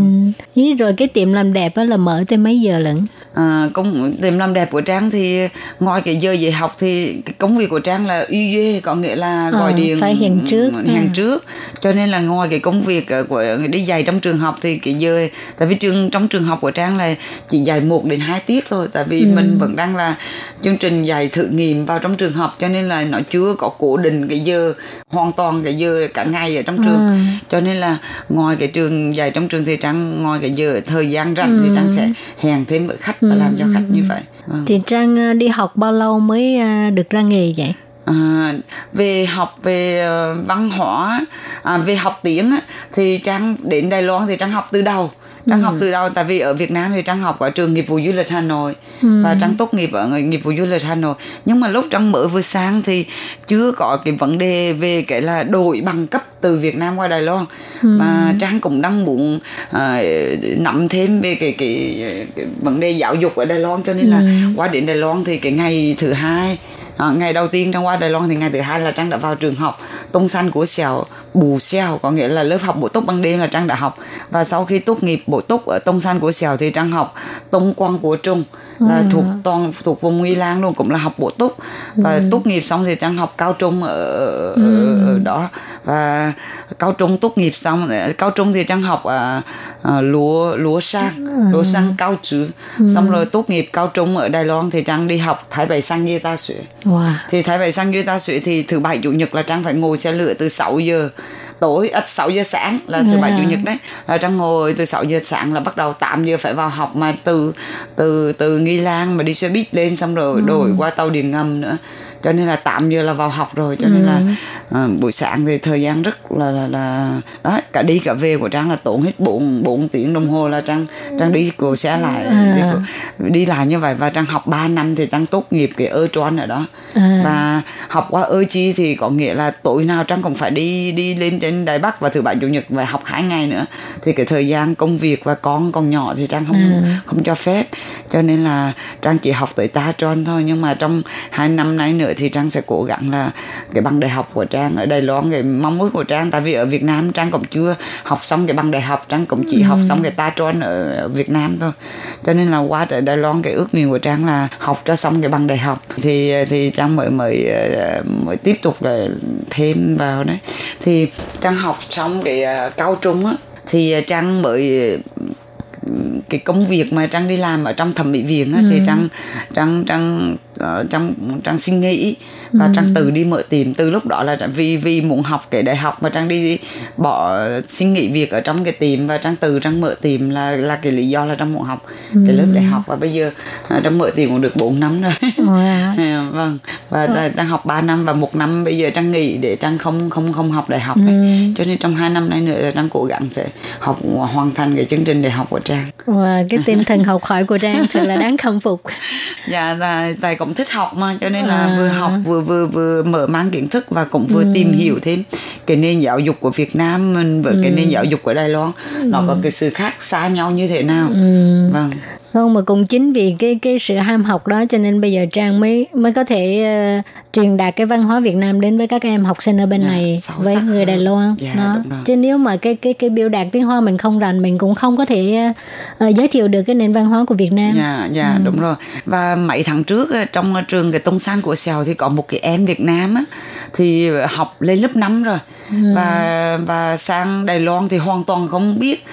Ý rồi cái tiệm làm đẹp đó là mở tới mấy giờ lận? À, công tiệm làm đẹp của Trang thì ngoài cái giờ dạy học thì cái công việc của Trang là uy duy có nghĩa là gọi Ờ, điện phải hẹn trước. hẹn À. trước cho nên là ngoài cái công việc ờ, của đi dạy trong trường học thì cái giờ tại vì trường trong trường học của Trang là chỉ dạy một đến hai tiết thôi tại vì Ừ. mình vẫn đang là chương trình dạy thử nghiệm vào trong trường học cho nên là nó chưa có cố định cái giờ hoàn toàn cái giờ cả ngày ở trong trường À. cho nên là ngoài cái trường dạy trong trường thì Trang ngoài cái giờ thời gian rảnh thì Trang sẽ hẹn thêm với khách và làm cho khách như vậy Vâng. Thì Trang à, đi học bao lâu mới à, được ra nghề vậy? À, về học về ờ, văn hóa à, về học tiếng á, thì trang đến đài loan thì trang học từ đầu trang học từ đầu tại vì ở việt nam thì trang học ở trường nghiệp vụ du lịch hà nội. Và trang tốt nghiệp ở nghiệp vụ du lịch hà nội. Nhưng mà lúc trang mở vừa sang thì chưa có cái vấn đề về cái là đổi bằng cấp từ việt nam qua đài loan. Mà trang cũng đang muốn à, nắm thêm về cái, cái cái vấn đề giáo dục ở đài loan. Cho nên là qua đến đài loan thì cái ngày thứ hai à, ngày đầu tiên trang qua đài loan thì ngày thứ hai là trang đã vào trường học. Tông xanh của xèo bù xèo có nghĩa là lớp học bổ túc ban đêm là trang đã học. Và sau khi tốt nghiệp bổ túc ở tông xanh của xèo thì trang học tông quan của trung là thuộc toàn thuộc vùng nghi lan luôn cũng là học bổ túc và tốt nghiệp xong thì trang học cao trung ở, ở, ở đó. Và cao trung tốt nghiệp xong cao trung thì trang học à, à, lúa lúa sang lúa sang cao trứ xong rồi tốt nghiệp cao trung ở đài loan thì trang đi học thái bảy sang như ta sửa Wow. thì thái bảy sang ta sửa thì thứ bảy chủ nhật là trang phải ngồi xe lửa từ 6 giờ tối à, 6 giờ sáng là thứ bảy chủ nhật đấy. Là trang ngồi từ 6 giờ sáng là bắt đầu 8 giờ phải vào học mà từ từ từ nghi lan mà đi xe buýt lên xong rồi đổi qua tàu điện ngầm nữa cho nên là 8 giờ là vào học rồi cho nên là à, buổi sáng thì thời gian rất là là, là đó cả đi cả về của trang là tốn hết 4 4 tiếng đồng hồ là trang trang đi của xe lại đi, của, đi lại như vậy và trang học 3 năm thì trang tốt nghiệp cái ơ tròn ở đó. À. và học qua ơ chi thì có nghĩa là tối nào trang cũng phải đi đi lên trên đài bắc và thứ bảy chủ nhật và học hai ngày nữa. Thì cái thời gian công việc và con còn nhỏ thì trang không À. không cho phép. Cho nên là trang chỉ học tới ta tròn thôi nhưng mà trong hai năm nay nữa thì trang sẽ cố gắng là cái bằng đại học của trang ở đài loan cái mong ước của trang. Tại vì ở việt nam trang cũng chưa học xong cái bằng đại học trang cũng chỉ học xong cái ta tròn ở việt nam thôi. Cho nên là qua tới đài loan cái ước nguyện của trang là học cho xong cái bằng đại học. Thì thì trang mới mới mới tiếp tục là thêm vào đấy. Thì trang học xong cái ờ, cao trung á thì trang mới cái công việc mà trang đi làm ở trong thẩm mỹ viện á, thì trang trang trang ờ, trang trang suy nghĩ và trang tự đi mở tiệm. Từ lúc đó là vì vì muốn học cái đại học mà trang đi bỏ suy nghĩ việc ở trong cái tiệm và trang từ trang mở tiệm là là cái lý do là trang muốn học cái lớp đại học. Và bây giờ ờ, trang mở tiệm cũng được 4 năm rồi. Wow. À, vâng. Và đã- đang học 3 năm và một năm bây giờ trang nghỉ để trang không không không học đại học ấy. cho nên trong hai năm nay nữa là trang cố gắng sẽ học hoàn thành cái chương trình đại học của trang. Wow, cái tinh thần học hỏi của Trang thật là đáng khâm phục. dạ là tại cũng thích học mà cho nên là À. vừa học vừa vừa vừa mở mang kiến thức và cũng vừa tìm hiểu thêm cái nền giáo dục của Việt Nam mình với cái nền giáo dục của Đài Loan. Nó có cái sự khác xa nhau như thế nào? Vâng Không mà cũng chính vì cái cái sự ham học đó cho nên bây giờ Trang mới mới có thể ờ, truyền đạt cái văn hóa Việt Nam đến với các em học sinh ở bên Dạ, này với người. Đài Loan. Dạ, đó. Chứ nếu mà cái cái cái biểu đạt tiếng Hoa mình không rành mình cũng không có thể ờ, giới thiệu được cái nền văn hóa của Việt Nam. Dạ, dạ đúng rồi. Và mấy tháng trước trong trường cái Tông San của Sèo thì có một cái em Việt Nam á thì học lên lớp 5 rồi. Và và sang Đài Loan thì hoàn toàn không biết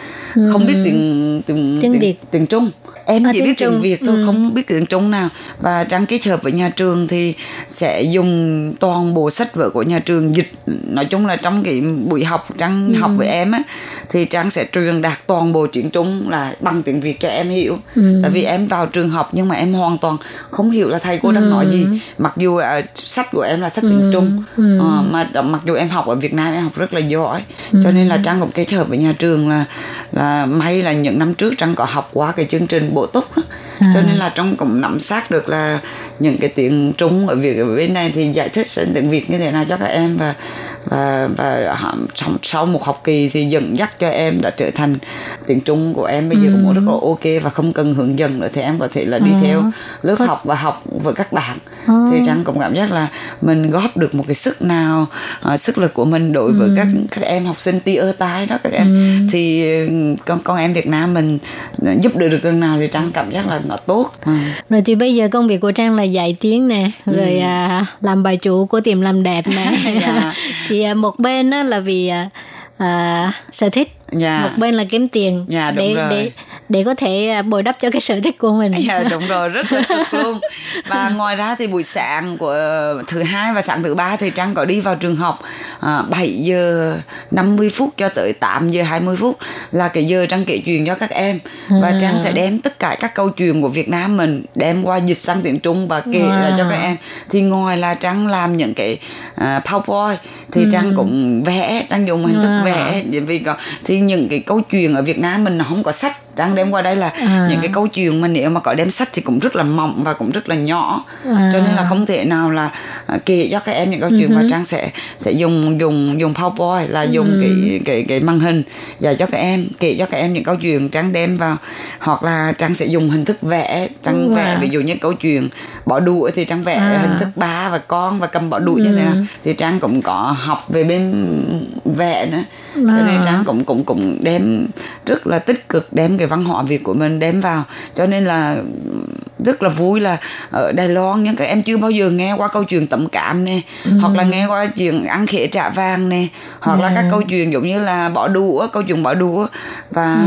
không biết tiếng tiếng Tiếng Việt. tiếng Trung. Em À, chỉ biết tiếng. Việt thôi, Ừ. không biết tiếng Trung nào. Và Trang kết hợp với nhà trường thì sẽ dùng toàn bộ sách vở của nhà trường dịch. Nói chung là trong cái buổi học Trang học với em á thì Trang sẽ truyền đạt toàn bộ tiếng Trung là bằng tiếng Việt cho em hiểu. Tại vì em vào trường học nhưng mà em hoàn toàn không hiểu là thầy cô đang nói gì. Mặc dù à, sách của em là sách tiếng Trung Ờ, mà đ- mặc dù em học ở Việt Nam em học rất là giỏi. Cho nên là Trang cũng kết hợp với nhà trường là là may là những năm trước Trang có học qua cái chương trình bổ túc đó. Cho nên là Trang cũng nắm sát được là những cái tiếng Trung ở Việt ở bên này thì giải thích tiếng Việt như thế nào cho các em và và và họ- sau, một học kỳ thì dẫn dắt cho em đã trở thành tiếng Trung của em bây giờ cũng rất là ok và không cần hướng dẫn nữa thì em có thể là đi À. theo lớp Có- học và học với các bạn À. thì Trang cũng cảm giác là mình góp được một cái sức nào ờ, sức lực của mình đối với các các em học sinh ti ơ tái đó các em thì ừ, con con em Việt Nam mình giúp được được gần nào thì Trang cảm giác là nó tốt Ừ. Rồi thì bây giờ công việc của Trang là dạy tiếng nè, rồi à, làm bài chủ của tiệm làm đẹp nè. Dạ thì à, một bên là vì à, à sở thích, Dạ. một bên là kiếm tiền Dạ, đúng để rồi. để để có thể à, bồi đắp cho cái sở thích của mình. Dạ đúng rồi rất là cực luôn và ngoài ra thì buổi sáng của thứ hai và sáng thứ ba thì Trang có đi vào trường học à, 7 giờ 50 phút cho tới 8 giờ 20 phút là cái giờ Trang kể chuyện cho các em và Trang sẽ đem tất cả các câu chuyện của Việt Nam mình đem qua dịch sang tiếng Trung và kể Wow. ra cho các em thì ngoài là Trang làm những cái à, PowerPoint thì Trang cũng vẽ Trang dùng hình thức vẽ vì có thì những cái câu chuyện ở Việt Nam mình nó không có sách. Trang đem qua đây là À. những cái câu chuyện mà nếu mà có đem sách thì cũng rất là mỏng và cũng rất là nhỏ À. cho nên là không thể nào là à, kể cho các em những câu chuyện mà trang sẽ sẽ dùng dùng dùng powerpoint là dùng cái cái cái màn hình dạy cho các em kể cho các em những câu chuyện trang đem vào hoặc là trang sẽ dùng hình thức vẽ trang Wow. vẽ ví dụ như câu chuyện bỏ đũa thì trang vẽ À. hình thức ba và con và cầm bỏ đũa như thế nào thì trang cũng có học về bên vẽ nữa cho nên trang cũng cũng cũng đem rất là tích cực đem cái văn hóa Việt của mình đem vào. Cho nên là rất là vui là ở Đài Loan nhưng các em chưa bao giờ nghe qua câu chuyện tấm cám nè hoặc là nghe qua chuyện ăn khế trả vàng nè hoặc là các câu chuyện giống như là bỏ đũa câu chuyện bỏ đũa. Và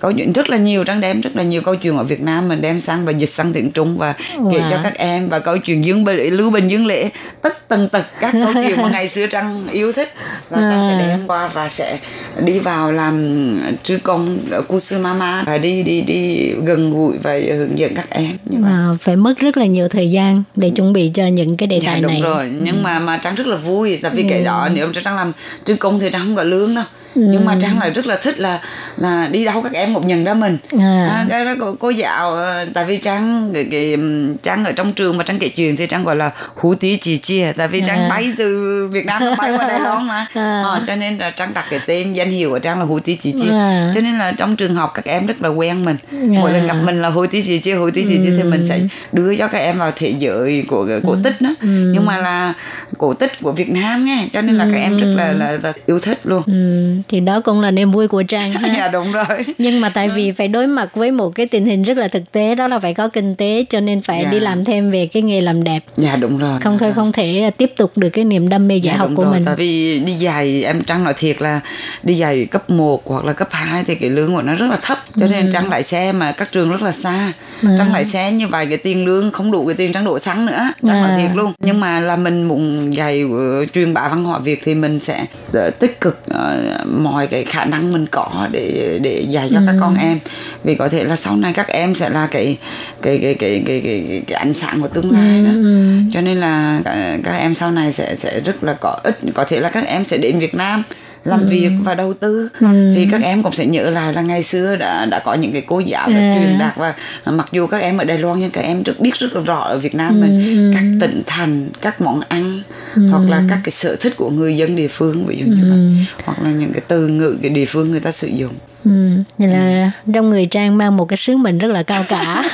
câu chuyện rất là nhiều trang đem rất là nhiều câu chuyện ở Việt Nam mình đem sang và dịch sang tiếng Trung và kể Wow. cho các em. Và câu chuyện dương bình lưu bình dương lễ tất tần tật các câu chuyện mà ngày xưa trang yêu thích. Là trang sẽ À. đem qua và sẽ đi vào làm sư công ở Kusumama và đi đi đi gần gũi và hướng dẫn các em à, phải mất rất là nhiều thời gian để chuẩn bị cho những cái đề dạ, tài đúng này. rồi. Nhưng ừ. mà mà trang rất là vui tại vì ừ. cái đó nếu mà trang làm trước công thì trang không có lương đâu ừ. nhưng mà trang lại rất là thích là là đi đâu các em cũng nhận ra mình à. À, cái đó cô, cô dạo ờ, tại vì trang cái, cái trang ở trong trường mà trang kể chuyện thì trang gọi là hú tí chỉ chia tại vì trang à. bay từ việt nam bay qua đài loan mà à. à, cho nên là trang đặt cái tên danh hiệu của trang là hú tí chỉ chia à. cho nên là trong trường học các em rất là quen mình à. mỗi lần gặp mình là hú tí chỉ chia hú tí chỉ chia ừ. thì mình sẽ đưa cho các em vào thế giới của cổ tích đó ừ. nhưng mà là cổ tích của việt nam nghe cho nên là các em rất là, là, là yêu thích luôn ừ thì đó cũng là niềm vui của trang ha. dạ đúng rồi nhưng mà tại vì phải đối mặt với một cái tình hình rất là thực tế đó là phải có kinh tế cho nên phải dạ. đi làm thêm về cái nghề làm đẹp dạ đúng rồi không thôi không thể tiếp tục được cái niềm đam mê dạy dạ, học của rồi. mình tại vì đi dạy em trang nói thiệt là đi dạy cấp 1 hoặc là cấp 2 thì cái lương của nó rất là thấp cho nên ừ. trang lại xe mà các trường rất là xa ừ. trang lại xe như vậy cái tiền lương không đủ cái tiền trang đổ xăng nữa trang à. nói thiệt luôn nhưng mà là mình muốn dạy uh, truyền bá văn hóa việt thì mình sẽ uh, tích cực uh, mọi cái khả năng mình có để để dạy cho ừ. các con em vì có thể là sau này các em sẽ là cái cái cái cái cái cái, cái, cái ánh sáng của tương lai ừ. đó ừ. cho nên là các em sau này sẽ sẽ rất là có ích có thể là các em sẽ đến Việt Nam làm ừ. việc và đầu tư ừ. thì các em cũng sẽ nhớ lại là ngày xưa đã đã có những cái cô giáo đã à. truyền đạt và mặc dù các em ở Đài Loan nhưng các em rất biết rất là rõ ở Việt Nam ừ. mình ừ. các tỉnh thành các món ăn ừ. hoặc là các cái sở thích của người dân địa phương ví dụ như ừ. vậy hoặc là những cái từ ngữ cái địa phương người ta sử dụng Ừ, vậy là ừ. trong người trang mang một cái sứ mệnh rất là cao cả.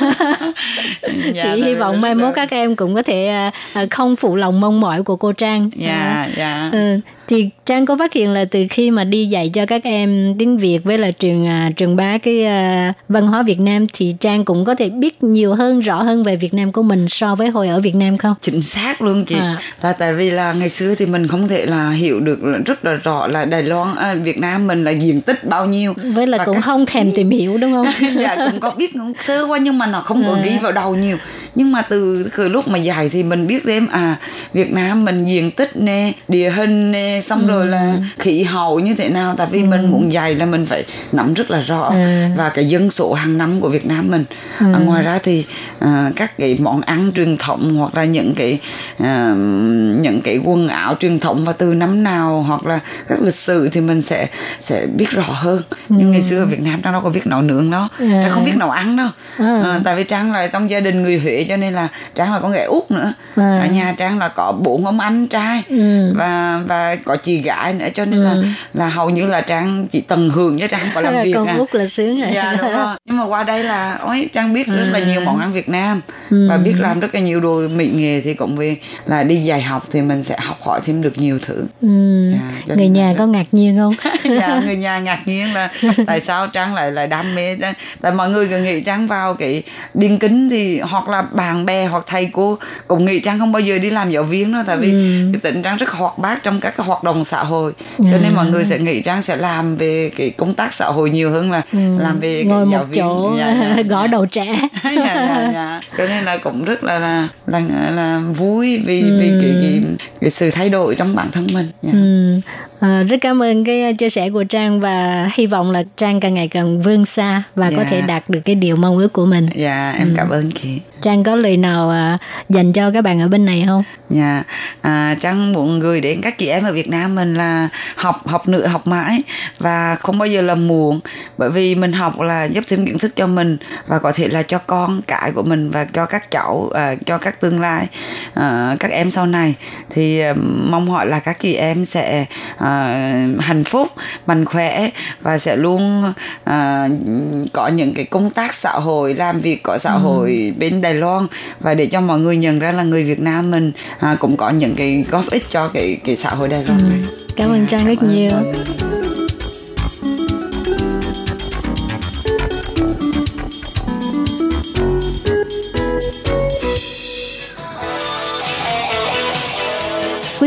Dạ, chị hy vọng mai mốt các em cũng có thể uh, không phụ lòng mong mỏi của cô trang. Dạ uh, dạ. Uh, chị trang có phát hiện là từ khi mà đi dạy cho các em tiếng việt với là trường trường bá cái uh, văn hóa việt nam thì trang cũng có thể biết nhiều hơn rõ hơn về việt nam của mình so với hồi ở việt nam không? Chính xác luôn chị. À. là tại vì là ngày xưa thì mình không thể là hiểu được rất là rõ là đài loan à, việt nam mình là diện tích bao nhiêu với là và cũng các... không thèm tìm hiểu đúng không dạ cũng có biết cũng sơ qua nhưng mà nó không có à. ghi vào đầu nhiều nhưng mà từ từ lúc mà dạy thì mình biết thêm à Việt Nam mình diện tích nè địa hình nè xong ừ. rồi là khí hậu như thế nào tại vì ừ. mình muốn dạy là mình phải nắm rất là rõ à. và cái dân số hàng năm của Việt Nam mình ừ. à, ngoài ra thì à, các cái món ăn truyền thống hoặc là những cái à, những cái quần áo truyền thống và từ năm nào hoặc là các lịch sử thì mình sẽ sẽ biết rõ hơn nhưng ừ. Ngày xưa ở Việt Nam trang đâu có biết nấu nướng đâu à. trang không biết nấu ăn đâu à. À, tại vì trang là trong gia đình người Huế cho nên là trang là con gái út nữa à. ở nhà trang là có bốn ông anh trai ừ. và và có chị gái nữa cho nên ừ. là là hầu như là trang chỉ tận hưởng chứ trang không có làm việc con à. út là sướng rồi dạ đúng rồi nhưng mà qua đây là ôi trang biết rất là nhiều món ăn Việt Nam ừ. và biết làm rất là nhiều đồ mỹ nghệ thì cũng vì là đi dạy học thì mình sẽ học hỏi thêm được nhiều thứ ừ. dạ, người nhà có ngạc nhiên không dạ người nhà ngạc nhiên là tại sao trang lại lại đam mê tại mọi người cứ nghĩ trang vào cái điên kính thì hoặc là bạn bè hoặc thầy cô cũng nghĩ trang không bao giờ đi làm giáo viên đâu tại vì ừ. cái tính trang rất hoạt bát trong các cái hoạt động xã hội cho nên mọi người sẽ nghĩ trang sẽ làm về cái công tác xã hội nhiều hơn là ừ. làm về ngồi giáo một viên. chỗ dạ, dạ, gõ dạ. đầu trẻ dạ, dạ, dạ. cho nên là cũng rất là là là, là vui vì ừ. vì cái, cái cái sự thay đổi trong bản thân mình dạ. ừ. À, rất cảm ơn cái chia sẻ của Trang và hy vọng là Trang càng ngày càng vươn xa và yeah. có thể đạt được cái điều mong ước của mình. Dạ, yeah, em ừ. cảm ơn chị. Trang có lời nào à, dành cho các bạn ở bên này không? Dạ, yeah. à, Trang muốn gửi đến các chị em ở Việt Nam mình là học học nữa học mãi và không bao giờ là muộn bởi vì mình học là giúp thêm kiến thức cho mình và có thể là cho con cái của mình và cho các cháu à, cho các tương lai à, các em sau này thì à, mong hỏi là các chị em sẽ à, hạnh phúc mạnh khỏe và sẽ luôn à, có những cái công tác xã hội làm việc có xã ừ. hội bên Đài Loan và để cho mọi người nhận ra là người Việt Nam mình à, cũng có những cái góp ích cho cái cái xã hội Đài Loan ừ. này. Cảm ơn Trang rất nhiều.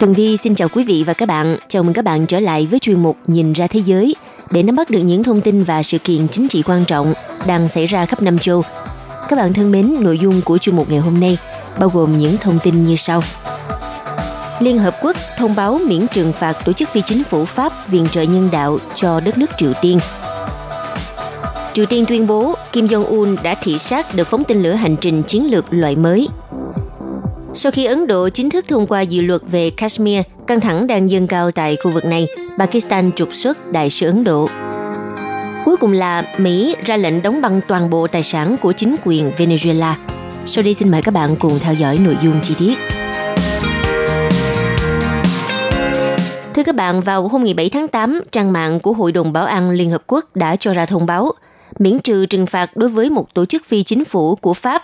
Tường Vi xin chào quý vị và các bạn. Chào mừng các bạn trở lại với chuyên mục Nhìn ra thế giới để nắm bắt được những thông tin và sự kiện chính trị quan trọng đang xảy ra khắp năm châu. Các bạn thân mến, nội dung của chuyên mục ngày hôm nay bao gồm những thông tin như sau. Liên Hợp Quốc thông báo miễn trừng phạt tổ chức phi chính phủ Pháp viện trợ nhân đạo cho đất nước Triều Tiên. Triều Tiên tuyên bố Kim Jong-un đã thị sát được phóng tên lửa hành trình chiến lược loại mới – sau khi Ấn Độ chính thức thông qua dự luật về Kashmir, căng thẳng đang dâng cao tại khu vực này, Pakistan trục xuất đại sứ Ấn Độ. Cuối cùng là Mỹ ra lệnh đóng băng toàn bộ tài sản của chính quyền Venezuela. Sau đây xin mời các bạn cùng theo dõi nội dung chi tiết. Thưa các bạn, vào hôm ngày 7 tháng 8, trang mạng của Hội đồng Bảo an Liên Hợp Quốc đã cho ra thông báo miễn trừ trừng phạt đối với một tổ chức phi chính phủ của Pháp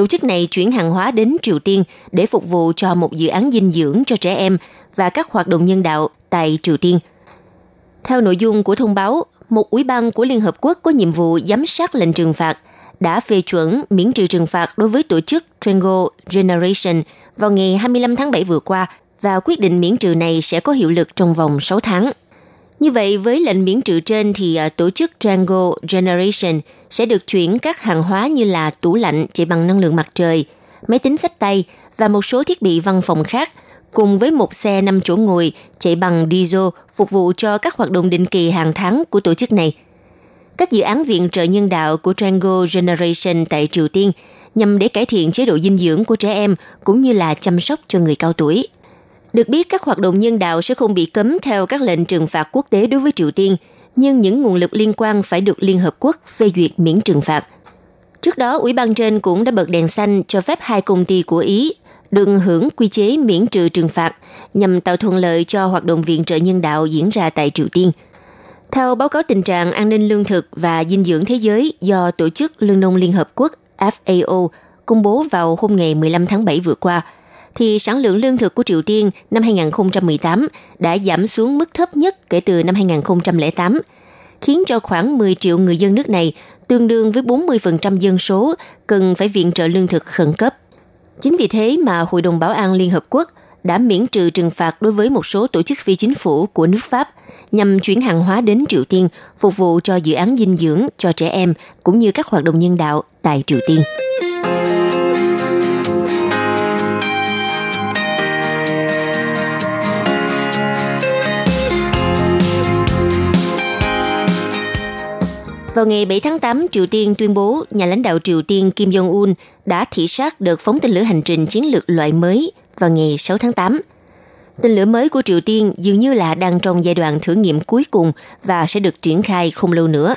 Tổ chức này chuyển hàng hóa đến Triều Tiên để phục vụ cho một dự án dinh dưỡng cho trẻ em và các hoạt động nhân đạo tại Triều Tiên. Theo nội dung của thông báo, một ủy ban của Liên Hợp Quốc có nhiệm vụ giám sát lệnh trừng phạt đã phê chuẩn miễn trừ trừng phạt đối với tổ chức Triangle Generation vào ngày 25 tháng 7 vừa qua và quyết định miễn trừ này sẽ có hiệu lực trong vòng 6 tháng. Như vậy, với lệnh miễn trừ trên thì à, tổ chức Django Generation sẽ được chuyển các hàng hóa như là tủ lạnh chạy bằng năng lượng mặt trời, máy tính sách tay và một số thiết bị văn phòng khác cùng với một xe 5 chỗ ngồi chạy bằng diesel phục vụ cho các hoạt động định kỳ hàng tháng của tổ chức này. Các dự án viện trợ nhân đạo của Django Generation tại Triều Tiên nhằm để cải thiện chế độ dinh dưỡng của trẻ em cũng như là chăm sóc cho người cao tuổi. Được biết các hoạt động nhân đạo sẽ không bị cấm theo các lệnh trừng phạt quốc tế đối với Triều Tiên, nhưng những nguồn lực liên quan phải được Liên Hợp Quốc phê duyệt miễn trừng phạt. Trước đó, Ủy ban trên cũng đã bật đèn xanh cho phép hai công ty của Ý được hưởng quy chế miễn trừ trừng phạt nhằm tạo thuận lợi cho hoạt động viện trợ nhân đạo diễn ra tại Triều Tiên. Theo báo cáo tình trạng an ninh lương thực và dinh dưỡng thế giới do Tổ chức Lương nông Liên Hợp Quốc FAO công bố vào hôm ngày 15 tháng 7 vừa qua – thì sản lượng lương thực của Triều Tiên năm 2018 đã giảm xuống mức thấp nhất kể từ năm 2008, khiến cho khoảng 10 triệu người dân nước này, tương đương với 40% dân số, cần phải viện trợ lương thực khẩn cấp. Chính vì thế mà Hội đồng Bảo an Liên Hợp Quốc đã miễn trừ trừng phạt đối với một số tổ chức phi chính phủ của nước Pháp nhằm chuyển hàng hóa đến Triều Tiên phục vụ cho dự án dinh dưỡng cho trẻ em cũng như các hoạt động nhân đạo tại Triều Tiên. Vào ngày 7 tháng 8, Triều Tiên tuyên bố nhà lãnh đạo Triều Tiên Kim Jong-un đã thị sát đợt phóng tên lửa hành trình chiến lược loại mới vào ngày 6 tháng 8. Tên lửa mới của Triều Tiên dường như là đang trong giai đoạn thử nghiệm cuối cùng và sẽ được triển khai không lâu nữa.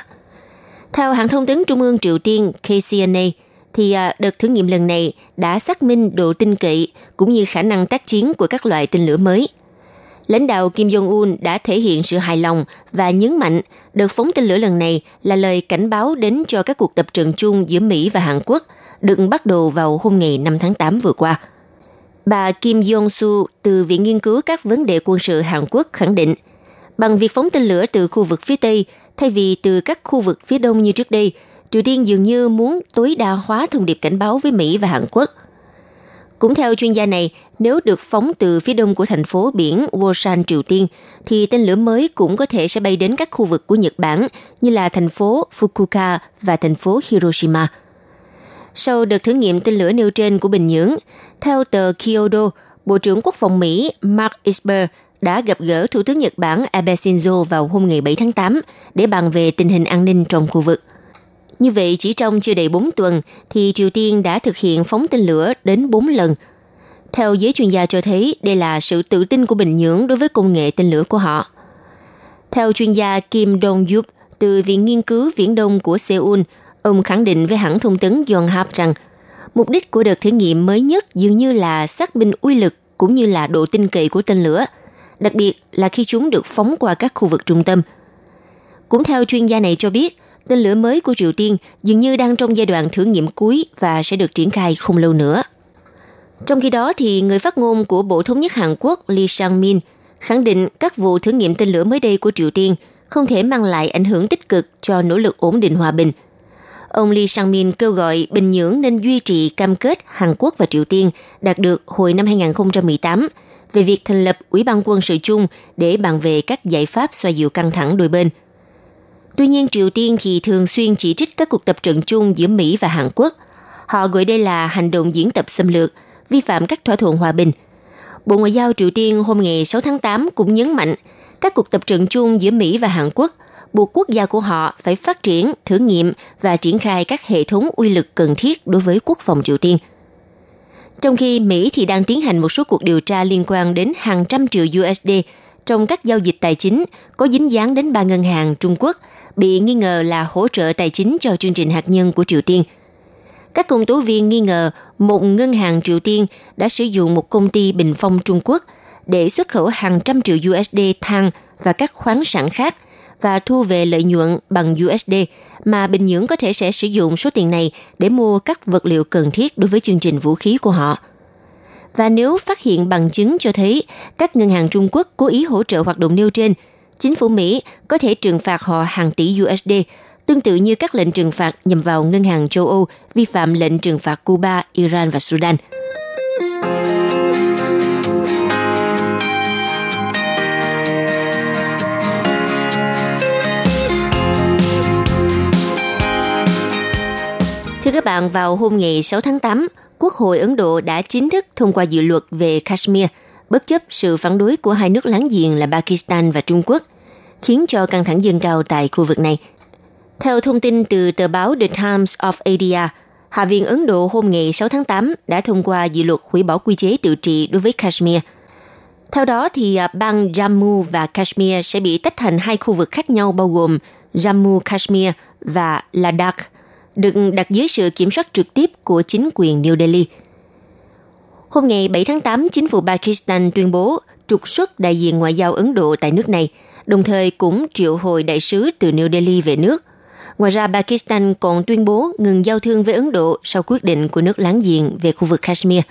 Theo hãng thông tấn Trung ương Triều Tiên KCNA, thì à, đợt thử nghiệm lần này đã xác minh độ tin cậy cũng như khả năng tác chiến của các loại tên lửa mới – lãnh đạo Kim Jong-un đã thể hiện sự hài lòng và nhấn mạnh đợt phóng tên lửa lần này là lời cảnh báo đến cho các cuộc tập trận chung giữa Mỹ và Hàn Quốc được bắt đầu vào hôm ngày 5 tháng 8 vừa qua. Bà Kim Jong-su từ Viện Nghiên cứu các vấn đề quân sự Hàn Quốc khẳng định, bằng việc phóng tên lửa từ khu vực phía Tây thay vì từ các khu vực phía Đông như trước đây, Triều Tiên dường như muốn tối đa hóa thông điệp cảnh báo với Mỹ và Hàn Quốc – cũng theo chuyên gia này, nếu được phóng từ phía đông của thành phố biển Wosan, Triều Tiên, thì tên lửa mới cũng có thể sẽ bay đến các khu vực của Nhật Bản như là thành phố Fukuoka và thành phố Hiroshima. Sau đợt thử nghiệm tên lửa nêu trên của Bình Nhưỡng, theo tờ Kyodo, Bộ trưởng Quốc phòng Mỹ Mark Esper đã gặp gỡ Thủ tướng Nhật Bản Abe Shinzo vào hôm ngày 7 tháng 8 để bàn về tình hình an ninh trong khu vực – như vậy, chỉ trong chưa đầy 4 tuần, thì Triều Tiên đã thực hiện phóng tên lửa đến 4 lần. Theo giới chuyên gia cho thấy, đây là sự tự tin của Bình Nhưỡng đối với công nghệ tên lửa của họ. Theo chuyên gia Kim Dong-yup từ Viện Nghiên cứu Viễn Đông của Seoul, ông khẳng định với hãng thông tấn Yonhap rằng Mục đích của đợt thử nghiệm mới nhất dường như là xác minh uy lực cũng như là độ tin cậy của tên lửa, đặc biệt là khi chúng được phóng qua các khu vực trung tâm. Cũng theo chuyên gia này cho biết, tên lửa mới của Triều Tiên dường như đang trong giai đoạn thử nghiệm cuối và sẽ được triển khai không lâu nữa. Trong khi đó, thì người phát ngôn của Bộ Thống nhất Hàn Quốc Lee Sang-min khẳng định các vụ thử nghiệm tên lửa mới đây của Triều Tiên không thể mang lại ảnh hưởng tích cực cho nỗ lực ổn định hòa bình. Ông Lee Sang-min kêu gọi Bình Nhưỡng nên duy trì cam kết Hàn Quốc và Triều Tiên đạt được hồi năm 2018 về việc thành lập Ủy ban quân sự chung để bàn về các giải pháp xoa dịu căng thẳng đôi bên. Tuy nhiên, Triều Tiên thì thường xuyên chỉ trích các cuộc tập trận chung giữa Mỹ và Hàn Quốc. Họ gọi đây là hành động diễn tập xâm lược, vi phạm các thỏa thuận hòa bình. Bộ Ngoại giao Triều Tiên hôm ngày 6 tháng 8 cũng nhấn mạnh các cuộc tập trận chung giữa Mỹ và Hàn Quốc buộc quốc gia của họ phải phát triển, thử nghiệm và triển khai các hệ thống uy lực cần thiết đối với quốc phòng Triều Tiên. Trong khi Mỹ thì đang tiến hành một số cuộc điều tra liên quan đến hàng trăm triệu USD trong các giao dịch tài chính có dính dáng đến ba ngân hàng Trung Quốc bị nghi ngờ là hỗ trợ tài chính cho chương trình hạt nhân của Triều Tiên – các công tố viên nghi ngờ một ngân hàng Triều Tiên đã sử dụng một công ty bình phong Trung Quốc để xuất khẩu hàng trăm triệu USD than và các khoáng sản khác và thu về lợi nhuận bằng USD mà Bình Nhưỡng có thể sẽ sử dụng số tiền này để mua các vật liệu cần thiết đối với chương trình vũ khí của họ. Và nếu phát hiện bằng chứng cho thấy các ngân hàng Trung Quốc cố ý hỗ trợ hoạt động nêu trên, chính phủ Mỹ có thể trừng phạt họ hàng tỷ USD tương tự như các lệnh trừng phạt nhằm vào ngân hàng châu Âu vi phạm lệnh trừng phạt Cuba, Iran và Sudan. Thưa các bạn, vào hôm ngày 6 tháng 8, Quốc hội Ấn Độ đã chính thức thông qua dự luật về Kashmir, bất chấp sự phản đối của hai nước láng giềng là Pakistan và Trung Quốc, khiến cho căng thẳng dâng cao tại khu vực này – theo thông tin từ tờ báo The Times of India, Hạ viện Ấn Độ hôm ngày 6 tháng 8 đã thông qua dự luật hủy bỏ quy chế tự trị đối với Kashmir. Theo đó, thì à, bang Jammu và Kashmir sẽ bị tách thành hai khu vực khác nhau bao gồm Jammu Kashmir và Ladakh, được đặt dưới sự kiểm soát trực tiếp của chính quyền New Delhi. Hôm ngày 7 tháng 8, chính phủ Pakistan tuyên bố trục xuất đại diện ngoại giao Ấn Độ tại nước này, đồng thời cũng triệu hồi đại sứ từ New Delhi về nước – Ngoài ra, Pakistan còn tuyên bố ngừng giao thương với Ấn Độ sau quyết định của nước láng giềng về khu vực Kashmir.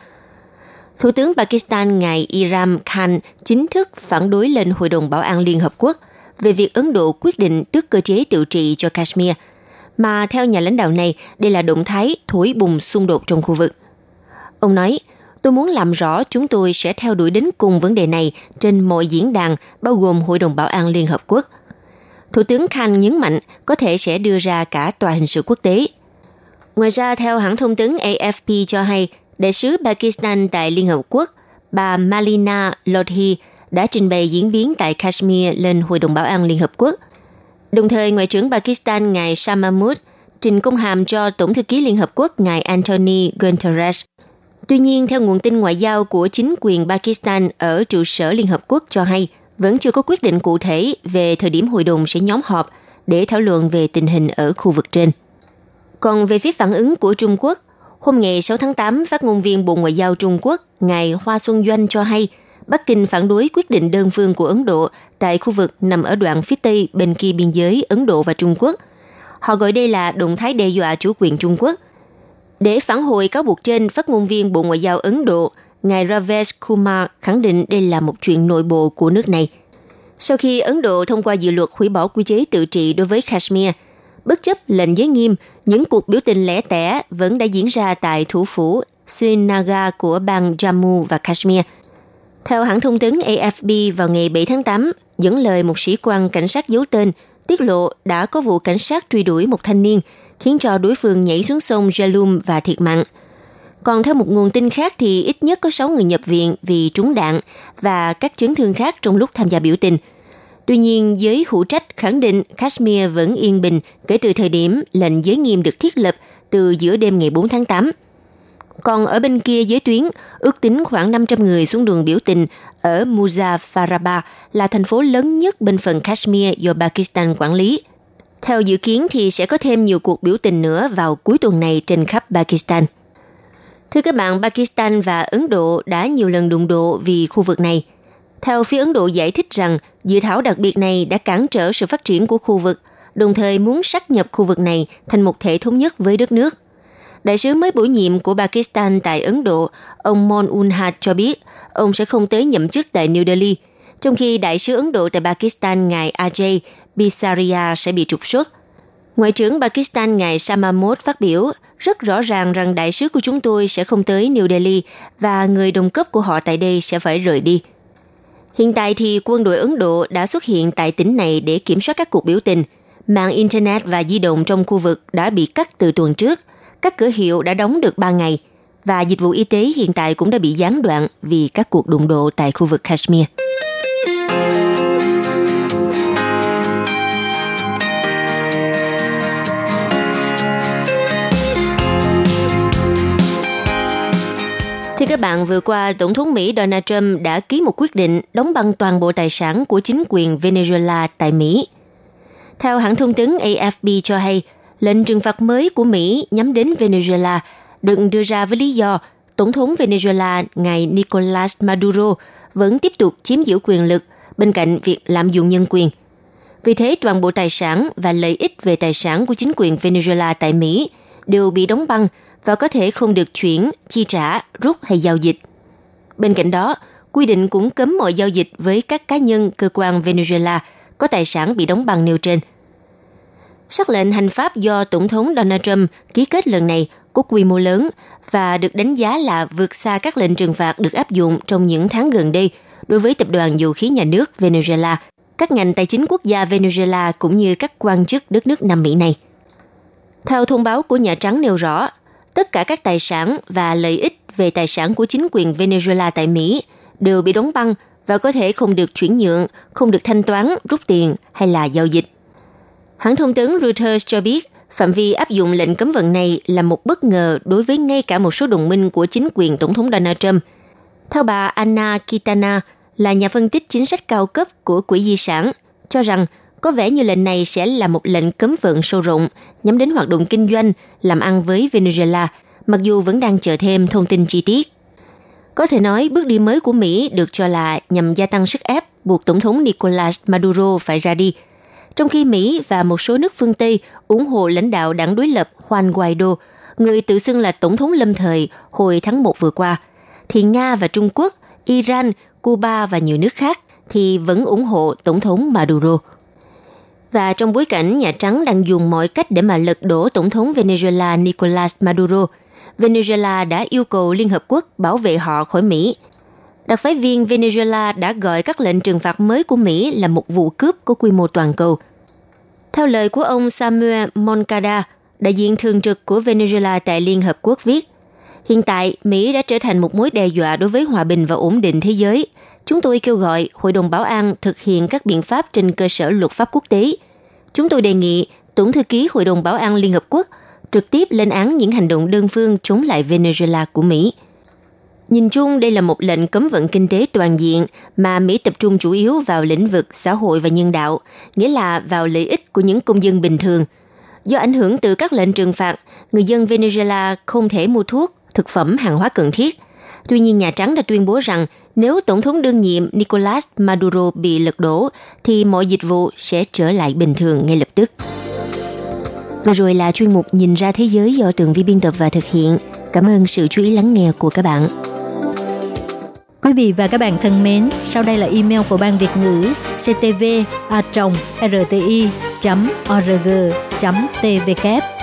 Thủ tướng Pakistan ngài Iram Khan chính thức phản đối lên Hội đồng Bảo an Liên Hợp Quốc về việc Ấn Độ quyết định tước cơ chế tự trị cho Kashmir, mà theo nhà lãnh đạo này, đây là động thái thổi bùng xung đột trong khu vực. Ông nói, tôi muốn làm rõ chúng tôi sẽ theo đuổi đến cùng vấn đề này trên mọi diễn đàn, bao gồm Hội đồng Bảo an Liên Hợp Quốc – Thủ tướng Khan nhấn mạnh có thể sẽ đưa ra cả tòa hình sự quốc tế. Ngoài ra, theo hãng thông tấn AFP cho hay, đại sứ Pakistan tại Liên Hợp Quốc, bà Malina Lodhi đã trình bày diễn biến tại Kashmir lên Hội đồng Bảo an Liên Hợp Quốc. Đồng thời, Ngoại trưởng Pakistan ngài Shah Mahmood trình công hàm cho Tổng thư ký Liên Hợp Quốc ngài Anthony Guterres. Tuy nhiên, theo nguồn tin ngoại giao của chính quyền Pakistan ở trụ sở Liên Hợp Quốc cho hay – vẫn chưa có quyết định cụ thể về thời điểm hội đồng sẽ nhóm họp để thảo luận về tình hình ở khu vực trên. Còn về phía phản ứng của Trung Quốc, hôm ngày 6 tháng 8, phát ngôn viên Bộ Ngoại giao Trung Quốc, ngài Hoa Xuân Doanh cho hay, Bắc Kinh phản đối quyết định đơn phương của Ấn Độ tại khu vực nằm ở đoạn phía tây bên kia biên giới Ấn Độ và Trung Quốc. Họ gọi đây là động thái đe dọa chủ quyền Trung Quốc. Để phản hồi cáo buộc trên, phát ngôn viên Bộ Ngoại giao Ấn Độ ngài Ravesh Kumar khẳng định đây là một chuyện nội bộ của nước này. Sau khi Ấn Độ thông qua dự luật hủy bỏ quy chế tự trị đối với Kashmir, bất chấp lệnh giới nghiêm, những cuộc biểu tình lẻ tẻ vẫn đã diễn ra tại thủ phủ Srinagar của bang Jammu và Kashmir. Theo hãng thông tấn AFP vào ngày 7 tháng 8, dẫn lời một sĩ quan cảnh sát giấu tên, tiết lộ đã có vụ cảnh sát truy đuổi một thanh niên, khiến cho đối phương nhảy xuống sông Jalum và thiệt mạng – còn theo một nguồn tin khác thì ít nhất có 6 người nhập viện vì trúng đạn và các chấn thương khác trong lúc tham gia biểu tình. Tuy nhiên, giới hữu trách khẳng định Kashmir vẫn yên bình kể từ thời điểm lệnh giới nghiêm được thiết lập từ giữa đêm ngày 4 tháng 8. Còn ở bên kia giới tuyến, ước tính khoảng 500 người xuống đường biểu tình ở Muzaffarabad là thành phố lớn nhất bên phần Kashmir do Pakistan quản lý. Theo dự kiến thì sẽ có thêm nhiều cuộc biểu tình nữa vào cuối tuần này trên khắp Pakistan. Thưa các bạn, Pakistan và Ấn Độ đã nhiều lần đụng độ vì khu vực này. Theo phía Ấn Độ giải thích rằng, dự thảo đặc biệt này đã cản trở sự phát triển của khu vực, đồng thời muốn sát nhập khu vực này thành một thể thống nhất với đất nước. Đại sứ mới bổ nhiệm của Pakistan tại Ấn Độ, ông Mon Unhat cho biết ông sẽ không tới nhậm chức tại New Delhi, trong khi đại sứ Ấn Độ tại Pakistan ngài Ajay Bisaria sẽ bị trục xuất. Ngoại trưởng Pakistan ngài Samamod phát biểu rất rõ ràng rằng đại sứ của chúng tôi sẽ không tới New Delhi và người đồng cấp của họ tại đây sẽ phải rời đi. Hiện tại thì quân đội Ấn Độ đã xuất hiện tại tỉnh này để kiểm soát các cuộc biểu tình. Mạng Internet và di động trong khu vực đã bị cắt từ tuần trước. Các cửa hiệu đã đóng được 3 ngày. Và dịch vụ y tế hiện tại cũng đã bị gián đoạn vì các cuộc đụng độ tại khu vực Kashmir. Thưa các bạn, vừa qua, Tổng thống Mỹ Donald Trump đã ký một quyết định đóng băng toàn bộ tài sản của chính quyền Venezuela tại Mỹ. Theo hãng thông tấn AFP cho hay, lệnh trừng phạt mới của Mỹ nhắm đến Venezuela được đưa ra với lý do Tổng thống Venezuela ngài Nicolas Maduro vẫn tiếp tục chiếm giữ quyền lực bên cạnh việc lạm dụng nhân quyền. Vì thế, toàn bộ tài sản và lợi ích về tài sản của chính quyền Venezuela tại Mỹ đều bị đóng băng và có thể không được chuyển, chi trả, rút hay giao dịch. Bên cạnh đó, quy định cũng cấm mọi giao dịch với các cá nhân, cơ quan Venezuela có tài sản bị đóng băng nêu trên. Sắc lệnh hành pháp do Tổng thống Donald Trump ký kết lần này có quy mô lớn và được đánh giá là vượt xa các lệnh trừng phạt được áp dụng trong những tháng gần đây đối với tập đoàn dầu khí nhà nước Venezuela, các ngành tài chính quốc gia Venezuela cũng như các quan chức đất nước Nam Mỹ này. Theo thông báo của Nhà Trắng nêu rõ, tất cả các tài sản và lợi ích về tài sản của chính quyền Venezuela tại Mỹ đều bị đóng băng và có thể không được chuyển nhượng, không được thanh toán, rút tiền hay là giao dịch. Hãng thông tấn Reuters cho biết phạm vi áp dụng lệnh cấm vận này là một bất ngờ đối với ngay cả một số đồng minh của chính quyền Tổng thống Donald Trump. Theo bà Anna Kitana, là nhà phân tích chính sách cao cấp của Quỹ Di sản, cho rằng có vẻ như lệnh này sẽ là một lệnh cấm vận sâu rộng nhắm đến hoạt động kinh doanh, làm ăn với Venezuela, mặc dù vẫn đang chờ thêm thông tin chi tiết. Có thể nói, bước đi mới của Mỹ được cho là nhằm gia tăng sức ép buộc Tổng thống Nicolas Maduro phải ra đi, trong khi Mỹ và một số nước phương Tây ủng hộ lãnh đạo đảng đối lập Juan Guaido, người tự xưng là Tổng thống lâm thời hồi tháng 1 vừa qua, thì Nga và Trung Quốc, Iran, Cuba và nhiều nước khác thì vẫn ủng hộ Tổng thống Maduro. Và trong bối cảnh Nhà Trắng đang dùng mọi cách để mà lật đổ Tổng thống Venezuela Nicolas Maduro, Venezuela đã yêu cầu Liên Hợp Quốc bảo vệ họ khỏi Mỹ. Đặc phái viên Venezuela đã gọi các lệnh trừng phạt mới của Mỹ là một vụ cướp có quy mô toàn cầu. Theo lời của ông Samuel Moncada, đại diện thường trực của Venezuela tại Liên Hợp Quốc viết, Hiện tại, Mỹ đã trở thành một mối đe dọa đối với hòa bình và ổn định thế giới. Chúng tôi kêu gọi Hội đồng Bảo an thực hiện các biện pháp trên cơ sở luật pháp quốc tế. Chúng tôi đề nghị Tổng thư ký Hội đồng Bảo an Liên Hợp Quốc trực tiếp lên án những hành động đơn phương chống lại Venezuela của Mỹ. Nhìn chung, đây là một lệnh cấm vận kinh tế toàn diện mà Mỹ tập trung chủ yếu vào lĩnh vực xã hội và nhân đạo, nghĩa là vào lợi ích của những công dân bình thường. Do ảnh hưởng từ các lệnh trừng phạt, người dân Venezuela không thể mua thuốc, thực phẩm, hàng hóa cần thiết. Tuy nhiên, Nhà Trắng đã tuyên bố rằng nếu Tổng thống đương nhiệm Nicolas Maduro bị lật đổ, thì mọi dịch vụ sẽ trở lại bình thường ngay lập tức. Vừa rồi là chuyên mục Nhìn ra thế giới do Tường Vi biên tập và thực hiện. Cảm ơn sự chú ý lắng nghe của các bạn. Quý vị và các bạn thân mến, sau đây là email của Ban Việt ngữ ctv a rti org tvk